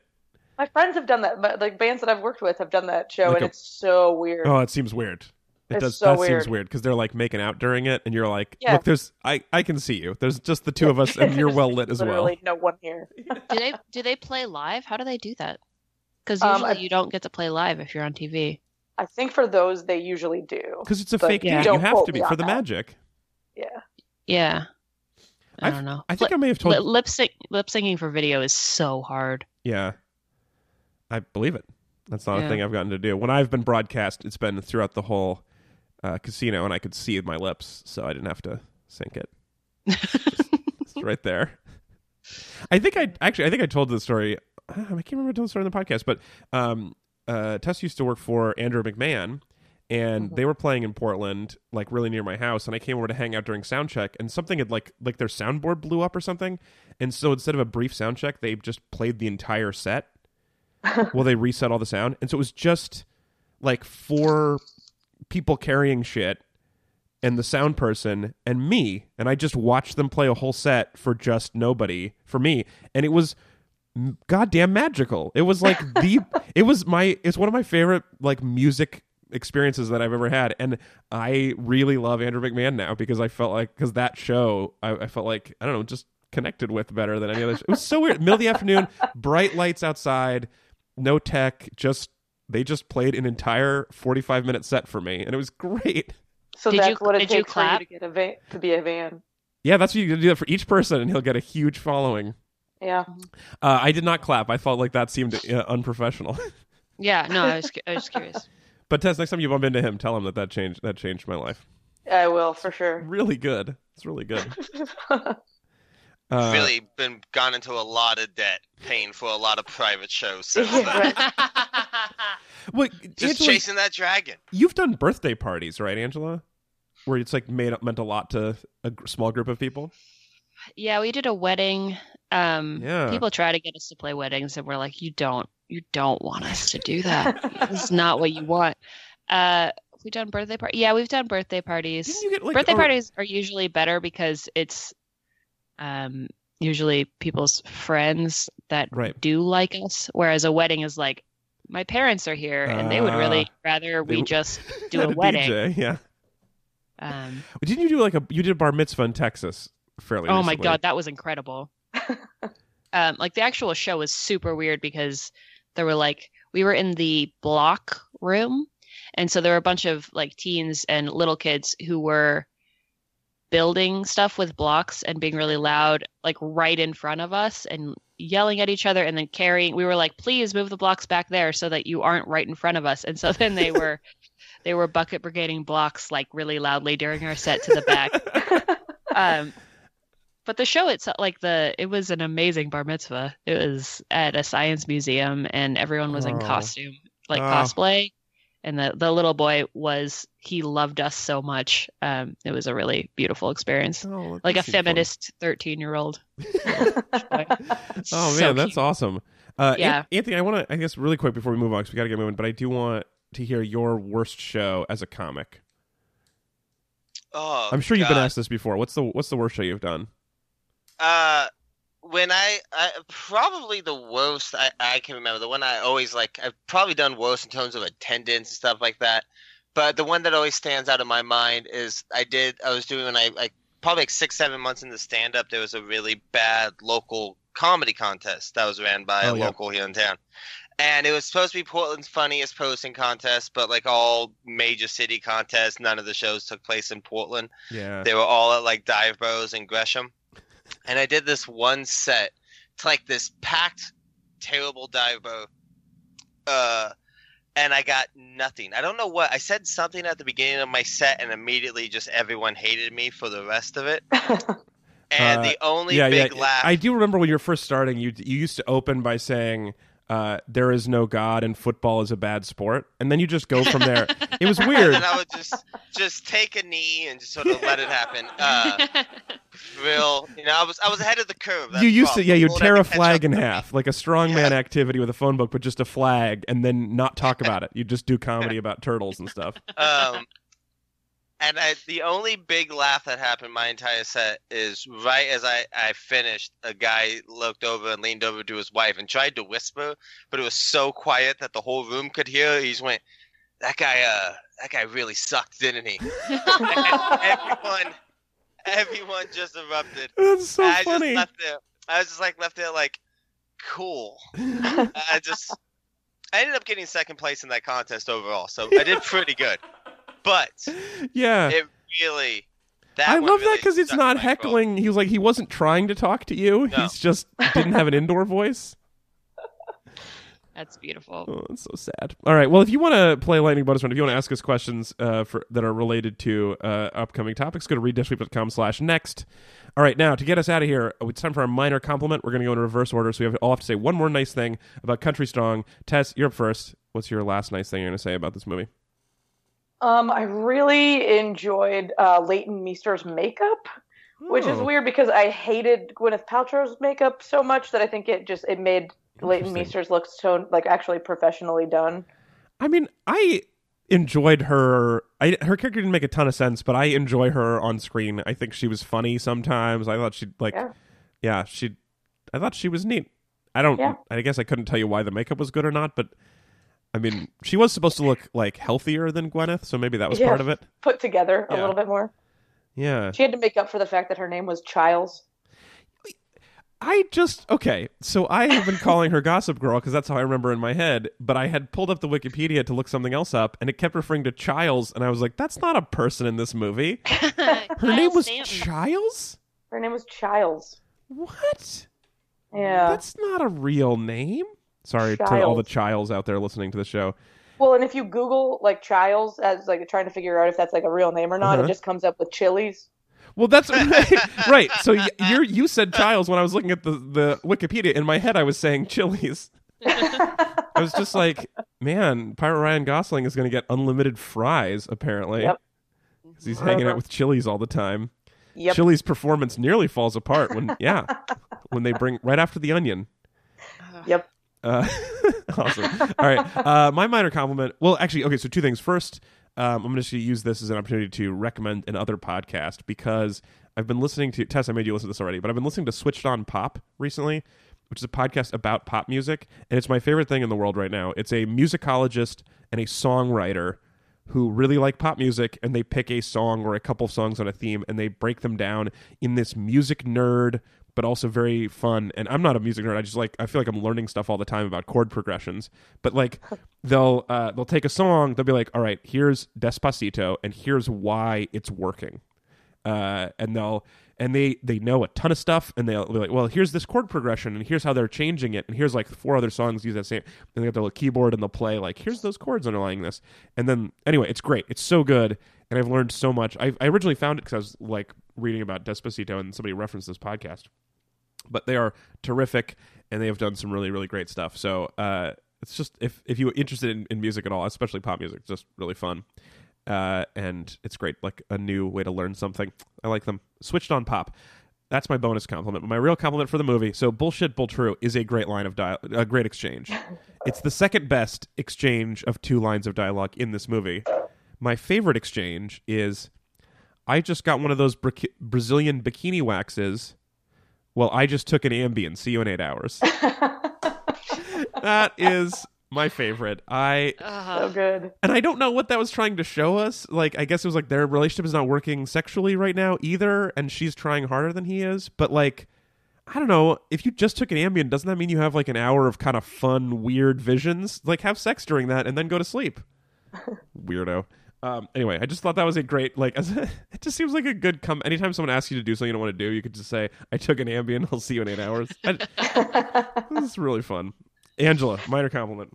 My friends have done that. but, Like bands that I've worked with have done that show Like and a- it's so weird. Oh, it seems weird. It It's does. so that seems weird. weird because they're like making out during it, and you're like, Yeah. "Look, there's I I can see you. There's just the two of us, and you're well lit as well." Literally no one here. do they do they play live? How do they do that? Because Um, usually I- you don't get to play live if you're on TV. I think for those they usually do. Because it's a But fake yeah. You don't have to be for the that. magic. Yeah. Yeah. I I've- don't know. I think I may have told. Lip, lip sync lip syncing for video is so hard. Yeah, I believe it. That's not a thing I've gotten to do. When I've been broadcast, it's been throughout the whole uh, casino, and I could see my lips, so I didn't have to sync it. It's right there. I think I actually I think I told the story. I can't remember if I told the story on the podcast, but um, uh, Tess used to work for Andrew McMahon, and Mhm. they were playing in Portland, like really near my house. And I came over to hang out during sound check, and something had like like their soundboard blew up or something. And so instead of a brief sound check, they just played the entire set. well, they reset all the sound, and so it was just like four people carrying shit and the sound person and me and i just watched them play a whole set for just nobody for me and it was goddamn magical it was like the it was my it's one of my favorite like music experiences that i've ever had and i really love andrew mcmahon now because i felt like because that show I, I felt like i don't know just connected with better than any other show. it was so weird middle of the afternoon bright lights outside no tech just they just played an entire 45 minute set for me and it was great So Did that's you- what it did you takes for you clap? to get a van to be a van. Yeah, that's what you can do that for each person, and he'll get a huge following. Yeah. Uh, I did not clap. I felt like that seemed uh, unprofessional. Yeah, no, I was cu- I was curious. But Tess, next time you bump into him, tell him that that changed that changed my life. I will for sure. Really good. It's really good. Uh, really been gone into a lot of debt, paying for a lot of private shows since then. Wait, Just Angela, chasing that dragon. you've done birthday parties, right, Angela? Where it's like made meant a lot to a small group of people. Yeah, we did a wedding. Um, Yeah. people try to get us to play weddings, and we're like, you don't, you don't want us to do that. it's not what you want. Uh, we done birthday party. Yeah, we've done birthday parties. Get like birthday a- parties are usually better because it's, um, usually people's friends that Right. do like us, whereas a wedding is like, my parents are here, and they would really rather we w- just do a wedding. DJ, yeah. Um, Didn't you do like a you did a bar mitzvah in Texas fairly? Oh my god, that was incredible. um, like the actual show was super weird because there were like we were in the block room, and so there were a bunch of like teens and little kids who were building stuff with blocks and being really loud, like right in front of us and yelling at each other and then carrying we were like please move the blocks back there so that you aren't right in front of us. And so then they were they were bucket brigading blocks like really loudly during our set to the back. Um but the show itself like the it was an amazing bar mitzvah it was at a science museum and everyone was in Oh. costume like Oh. cosplay and the the little boy was he loved us so much um it was a really beautiful experience Oh, like a feminist 13 year old Oh man, that's awesome. Uh, An- Yeah. Anthony, I want to, I guess, really quick before we move on, because we got to get moving. But I do want to hear your worst show as a comic. Oh, I'm sure you've been asked this before. What's the What's the worst show you've done? Uh, when I, I probably the worst I, I can remember. The one I always like. I've probably done worse in terms of attendance and stuff like that. But the one that always stands out in my mind is I did. I was doing when I like probably like six seven months into stand up. There was a really bad local comedy contest that was ran by Oh, a yeah. local here in town. And it was supposed to be Portland's funniest posting contest, but like all major city contests, none of the shows took place in Portland. Yeah. They were all at like Dive Bros and Gresham. And I did this one set to like this packed, terrible dive bow. Uh, and I got nothing. I don't know what. I said something at the beginning of my set, and immediately just everyone hated me for the rest of it. And Uh, the only yeah, big yeah. laugh. I do remember when you were first starting, you you used to open by saying, uh, "There is no God and football is a bad sport," and then you just go from there. it was weird. and I would just just take a knee and just sort of let it happen. Uh, real, you know, I was I was ahead of the curve. That's you the used to, yeah, you'd tear a flag in half, like a strongman Yeah. activity with a phone book, but just a flag, and then not talk about it. You just do comedy about turtles and stuff. um, and I, the only big laugh that happened my entire set is right as I, I finished, a guy looked over and leaned over to his wife and tried to whisper, but it was so quiet that the whole room could hear. He just went, "That guy, uh, that guy really sucked, didn't he?" everyone, everyone just erupted. That's so I funny. just left there. I was just like left there like, cool. I just I ended up getting second place in that contest overall, so I did pretty good. But yeah. it really that I one love that because it's not in my heckling. He was like he wasn't trying to talk to you. No. He's just didn't have an indoor voice. That's beautiful. Oh, it's so sad. All right. Well, if you want to play lightning bonus round, if you want to ask us questions uh, for that are related to uh, upcoming topics, go to readdeathsweep.com slash next. All right. Now to get us out of here, it's time for a minor compliment. We're going to go in reverse order, so we have all have to say one more nice thing about Country Strong. Tess, you're up first. What's your last nice thing you're going to say about this movie? Um, I really enjoyed uh, Leighton Meester's makeup, which is weird because I hated Gwyneth Paltrow's makeup so much that I think it just it made Leighton Meester's look so like actually professionally done. I mean, I enjoyed her. I, her character didn't make a ton of sense, but I enjoy her on screen. I think she was funny sometimes. I thought she like, yeah, Yeah. she. I thought she was neat. I don't. Yeah. I guess I couldn't tell you why the makeup was good or not, but I mean, she was supposed to look like healthier than Gwyneth, so maybe that was Yeah. part of it. Put together a little bit more. Yeah. She had to make up for the fact that her name was Chiles. I just okay. So I have been calling her Gossip Girl because that's how I remember in my head. But I had pulled up the Wikipedia to look something else up, and it kept referring to Chiles, and I was like, "That's not a person in this movie." Her name was Chiles. Her name was Chiles. What? Yeah. That's not a real name. Sorry to all the Chiles out there listening to the show. Well, and if you Google like Chiles as like trying to figure out if that's like a real name or not, Uh-huh. it just comes up with Chili's. Well, that's right. So you're you said Chiles when I was looking at the the Wikipedia. In my head, I was saying Chili's. I was just like, man, Pirate Ryan Gosling is going to get unlimited fries apparently. Yep. 'Cause he's hanging out with Chili's all the time. Yep. Chili's performance nearly falls apart when yeah, when they bring right after the onion. Yep. Uh, awesome. All right. Uh, my minor compliment. Well, actually, okay. So two things. First, um, I'm going to use this as an opportunity to recommend another podcast because I've been listening to Tess. I made you listen to this already, but I've been listening to Switched On Pop recently, which is a podcast about pop music, and it's my favorite thing in the world right now. It's a musicologist and a songwriter who really like pop music and they pick a song or a couple songs on a theme and they break them down in this music nerd but also very fun. And i'm not a music nerd. I just like i feel like i'm learning stuff all the time about chord progressions. But like they'll uh, they'll take a song they'll be like all right here's despacito and here's why it's working. Uh, and they'll and they they know a ton of stuff and they'll be like well here's this chord progression and here's how they're changing it and here's like four other songs use that same and they got their little keyboard and they'll play like here's those chords underlying this. And then anyway it's great. It's so good and i've learned so much. I, I originally found it because i was like reading about despacito and somebody referenced this podcast but they are terrific and they have done some really really great stuff so uh it's just if if you're interested in, in music at all especially pop music it's just really fun uh, and it's great, like a new way to learn something. I like them. Switched on pop. That's my bonus compliment. But my real compliment for the movie. So bullshit, bull true is a great line of dial, a great exchange. it's the second best exchange of two lines of dialogue in this movie. My favorite exchange is, "I just got one of those Bra- Brazilian bikini waxes." Well, I just took an Ambien. See you in eight hours. that is my favorite. I uh-huh. So good. and I don't know what that was trying to show us. Like, I guess it was like their relationship is not working sexually right now either, and she's trying harder than he is. But like, I don't know. If you just took an Ambien, doesn't that mean you have like an hour of kind of fun, weird visions? Like, have sex during that and then go to sleep. Weirdo. Um, anyway, I just thought that was a great like. As a, it just seems like a good come. Anytime someone asks you to do something you don't want to do, you could just say, "I took an Ambien. I'll see you in eight hours." I, this is really fun. Angela, minor compliment.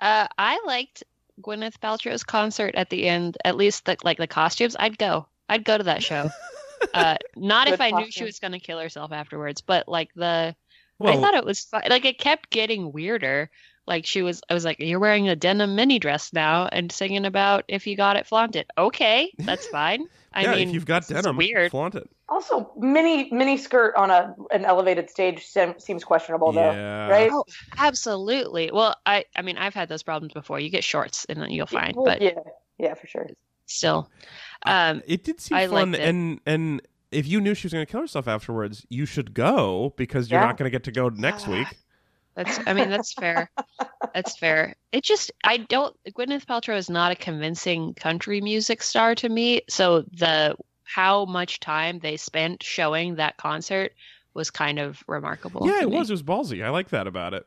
Uh, I liked Gwyneth Paltrow's concert at the end. At least the like the costumes. I'd go. I'd go to that show. uh, not if Good I knew she was going to kill herself afterwards, but like the Well, I thought it was fun. like it kept getting weirder. Like she was, I was like, "You're wearing a denim mini dress now and singing about if you got it, flaunt it." Okay, that's fine. I yeah, mean, if you've got denim, weird. flaunt it. Also, mini mini skirt on a an elevated stage sem- seems questionable though, Yeah. right? Oh, absolutely. Well, I, I mean, I've had those problems before. You get shorts and then you'll find, Well, but yeah, yeah, for sure. still, um, it did seem I fun, and and if you knew she was going to kill herself afterwards, you should go because you're Yeah. not going to get to go next week. That's I mean that's fair. That's fair. It just I don't Gwyneth Paltrow is not a convincing country music star to me. So the how much time they spent showing that concert was kind of remarkable. yeah, it me. was. It was ballsy. I like that about it.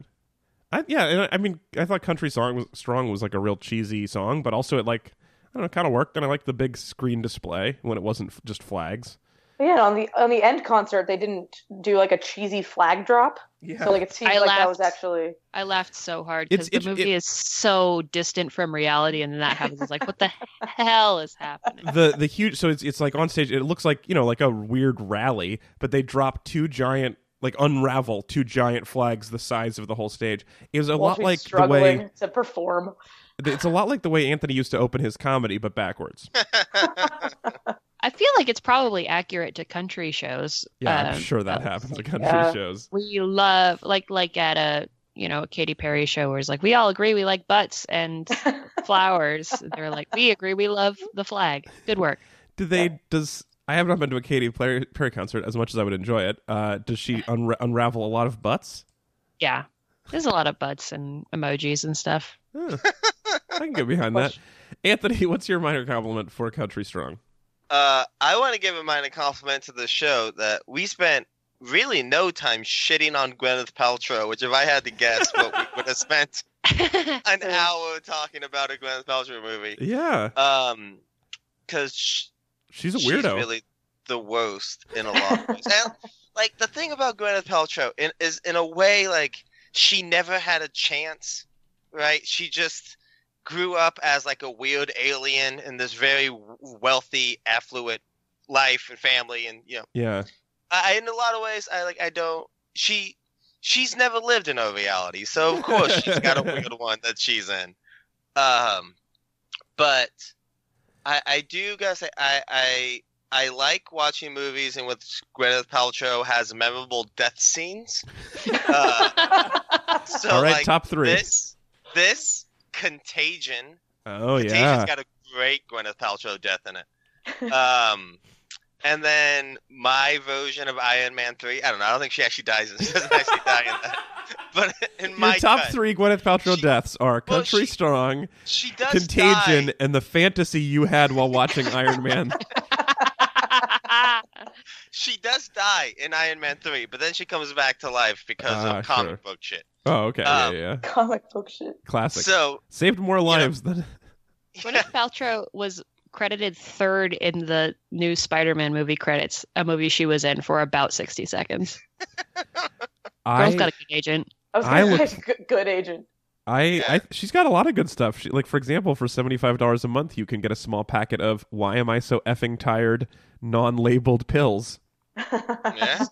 I, yeah, and I, I mean, I thought "Country Song was, Strong" was like a real cheesy song, but also it like I don't know, kind of worked, and I liked the big screen display when it wasn't f- just flags. But yeah, on the on the end concert, they didn't do like a cheesy flag drop, Yeah, so like it seemed I like that was actually. I laughed so hard because the it- movie it- is so distant from reality, and then that happens. It's like, what the hell is happening? the the huge. So it's it's like on stage. It looks like you know like a weird rally, but they drop two giant. Like unravel two giant flags the size of the whole stage. It was a while lot she's like the way to perform. It's a lot like the way Anthony used to open his comedy, but backwards. I feel like it's probably accurate to country shows. Yeah, I'm Um, sure that uh, happens at country Yeah. shows. we love like like at a you know a Katy Perry show where it's like we all agree we like butts and flowers. They're like we agree we love the flag. Good work. Do they? Does I have not been to a Katy Perry, Perry concert as much as I would enjoy it. Uh, does she unra- unravel a lot of butts? Yeah, there's a lot of butts and emojis and stuff. Huh. I can get behind that. Anthony, what's your minor compliment for Country Strong? Uh, I want to give a minor compliment to the show that we spent really no time shitting on Gwyneth Paltrow, which if I had to guess, what we would have spent an hour talking about a Gwyneth Paltrow movie. Yeah, Um, because she's a she's weirdo. really the worst in a lot of ways. and like the thing about Gwyneth Paltrow in, is in a way like she never had a chance, right? She just grew up as like a weird alien in this very wealthy, affluent life and family, and you know, Yeah. I, in a lot of ways, I like. I don't. She, she's never lived in a reality, so of course she's got a weird one that she's in. Um, but I, I do gotta say, I, I, I like watching movies in which Gwyneth Paltrow has memorable death scenes. Uh, so All right, like top three. this, this Contagion. oh Contagion's yeah. got a great Gwyneth Paltrow death in it. Um, and then my version of Iron Man three. I don't know. I don't think she actually dies. She doesn't actually die in that. But in my Your top cut, three Gwyneth Paltrow She- deaths are well, Country she Strong, she does Contagion, die. and the fantasy you had while watching Iron Man. She does die in Iron Man three, but then she comes back to life because Ah, of comic sure. book shit. Oh, okay. Um, yeah, yeah. Comic book shit. Classic. So Saved more lives than. Gwyneth Paltrow was credited third in the new Spider-Man movie credits, a movie she was in for about 60 seconds. Girl's got I, a good agent. I was I gonna look- say good, good agent. I, I, she's got a lot of good stuff. She, like, for example, for seventy-five dollars a month, you can get a small packet of "Why am I so effing tired?" non-labeled pills, yeah,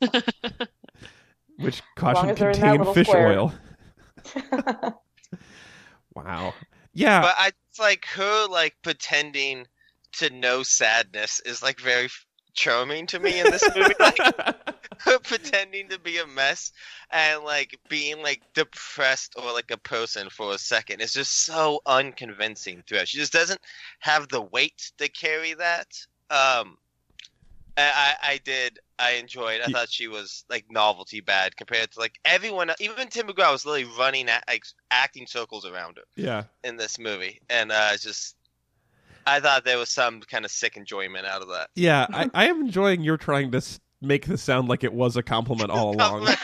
which caution as they're in that contain fish square. oil. Wow. Yeah. but I it's like her like pretending to know sadness is like very f- charming to me in this movie. like pretending to be a mess and like being like depressed or like a person for a second It's just so unconvincing throughout. She just doesn't have the weight to carry that. Um, I, I did. I enjoyed. I thought she was like novelty bad compared to like everyone. Even Tim McGraw was literally running at like acting circles around her yeah. in this movie, and uh, just I thought there was some kind of sick enjoyment out of that. Yeah. I, I am enjoying your trying to make this sound like it was a compliment all along.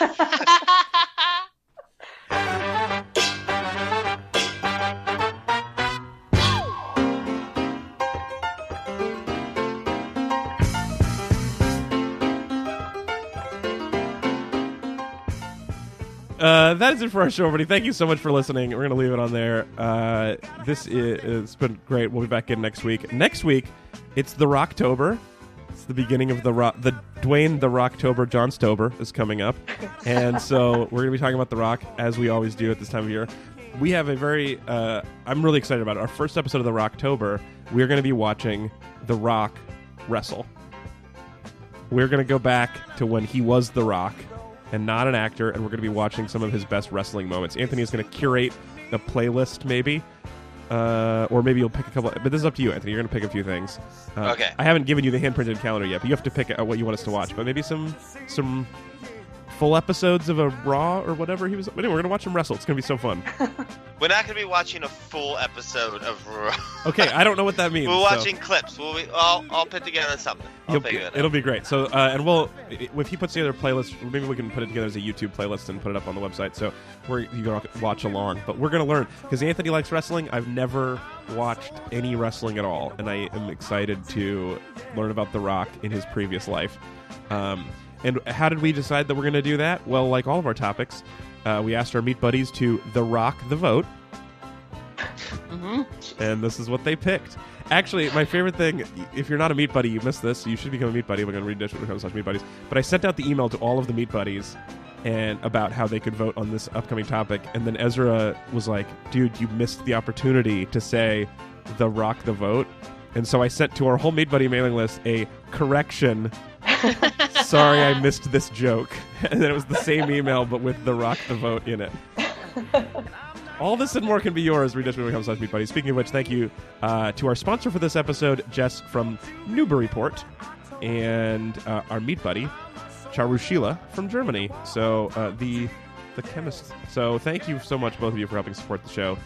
Uh, that is it for our show, everybody. Thank you so much for listening. We're going to leave it on there. Uh, this is, it's been great. We'll be back in next week. Next week, it's the Rocktober. It's the beginning of the rock. The Dwayne the Rocktober Johnstober is coming up, and so we're going to be talking about the Rock as we always do at this time of year. We have a very. Uh, I'm really excited about it. Our first episode of the Rocktober. We're going to be watching the Rock wrestle. We're going to go back to when he was the Rock and not an actor, and we're going to be watching some of his best wrestling moments. Anthony is going to curate a playlist, maybe, uh, or maybe you'll pick a couple. But this is up to you, Anthony. You're going to pick a few things. Uh, Okay. I haven't given you the hand-printed calendar yet, but you have to pick what you want us to watch. But maybe some some full episodes of a Raw or whatever he was. Anyway, we're going to watch him wrestle. It's going to be so fun. We're not going to be watching a full episode of Raw. Okay, I don't know what that means. We're so- watching clips. We'll be, I'll, I'll put together something. I'll figure it out. it'll be great. So, uh, and we'll if he puts together a playlist, maybe we can put it together as a YouTube playlist and put it up on the website. So we're you can watch along. But we're gonna learn because Anthony likes wrestling. I've never watched any wrestling at all, and I am excited to learn about The Rock in his previous life. Um, and how did we decide that we're gonna do that? Well, like all of our topics, uh, we asked our meat buddies to The Rock the vote hmm and this is what they picked. Actually, my favorite thing, if you're not a meat buddy, you missed this. You should become a meat buddy. We're going to read dish.com slash meat buddies. But I sent out the email to all of the meat buddies and about how they could vote on this upcoming topic. And then Ezra was like, dude, you missed the opportunity to say the rock the vote. And so I sent to our whole meat buddy mailing list a correction. Sorry, I missed this joke. And then it was the same email, but with the rock the vote in it. All this and more can be yours. Redish.com slash meat buddy. Speaking of which, thank you uh, to our sponsor for this episode, Jess from Newburyport, and uh, our meat buddy, Charusheela from Germany. So uh, the the chemist. So thank you so much, both of you, for helping support the show,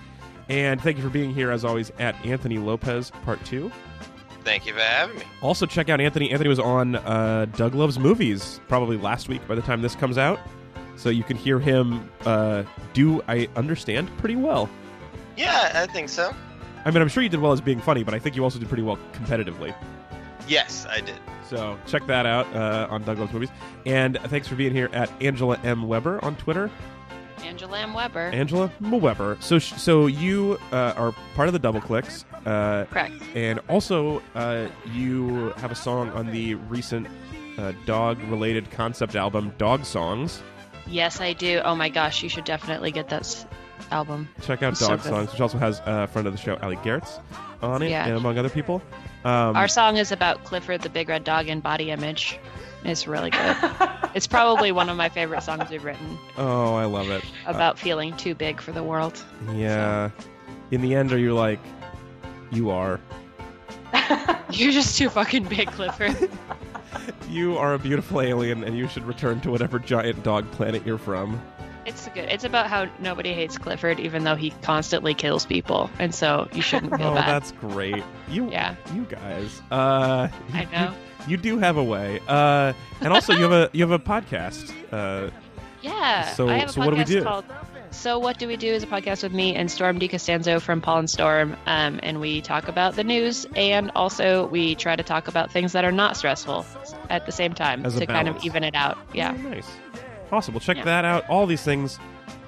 and thank you for being here as always at Anthony Lopez Part Two. Thank you for having me. Also, check out Anthony. Anthony was on uh, Doug Loves Movies probably last week by the time this comes out. So you can hear him uh, do, I understand, pretty well. Yeah, I think so. I mean, I'm sure you did well as being funny, but I think you also did pretty well competitively. Yes, I did. So check that out uh, on Doug Loves Movies. And thanks for being here at Angela M. Webber on Twitter. Angela M. Webber. Angela Webber. So, sh- so you uh, are part of the Double Clicks, uh, Correct. and also uh, you have a song on the recent uh, dog-related concept album, Dog Songs. Yes, I do. Oh my gosh, you should definitely get this album. Check out So Dog good. Songs, which also has a friend of the show, Ali Gertz, on it, Yeah. and among other people. Um, Our song is about Clifford the Big Red Dog and body image. It's really good. it's probably one of my favorite songs we've written oh, I love it. about feeling too big for the world. Yeah. In the end, are you like, you are. You're just too fucking big, Clifford. You are a beautiful alien, and you should return to whatever giant dog planet you're from. It's good. It's about how nobody hates Clifford, even though he constantly kills people, and so you shouldn't feel oh, bad. that's great. You, Yeah. you guys. Uh, I know. You, do have a way. Uh, and also you have a you have a podcast. Uh, Yeah. So- I have a so what do we do? called So What Do We Do is a podcast with me and Storm DiCostanzo from Paul and Storm. Um, and we talk about the news and also we try to talk about things that are not stressful at the same time to kind of even it out. Yeah. Oh, nice. Awesome. Well, check Yeah. that out. All these things,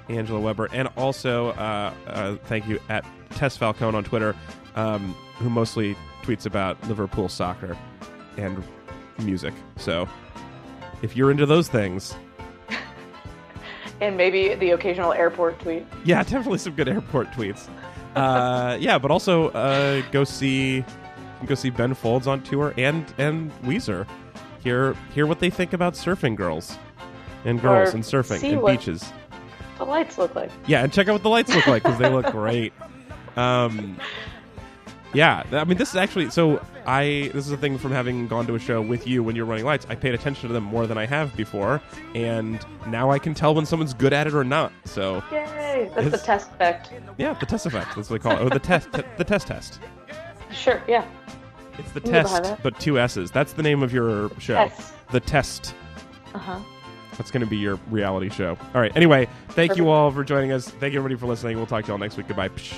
Angela Webber, and also uh, uh, thank you at Tess Falcone on Twitter, um, who mostly tweets about Liverpool soccer and music. So, if you're into those things, and maybe the occasional airport tweet. yeah, definitely some good airport tweets. Uh, yeah, but also uh, go see go see Ben Folds on tour and and Weezer. Hear hear what they think about surfing girls and girls Or and surfing and what- beaches. The lights look like. Yeah, and check out what the lights look like because they look great. Um, yeah, I mean, this is actually so. I this is a thing from having gone to a show with you when you're running lights. I paid attention to them more than I have before, and now I can tell when someone's good at it or not. So Yay! That's the test effect. yeah, the test effect. That's what they call it. Oh, the test, t- the test test. Sure. Yeah. It's the test, but two S's. That's the name of your show. Test. The test. Uh huh. That's going to be your reality show. All right. Anyway, thank you all for joining us. Thank you everybody for listening. We'll talk to you all next week. Goodbye. Psh.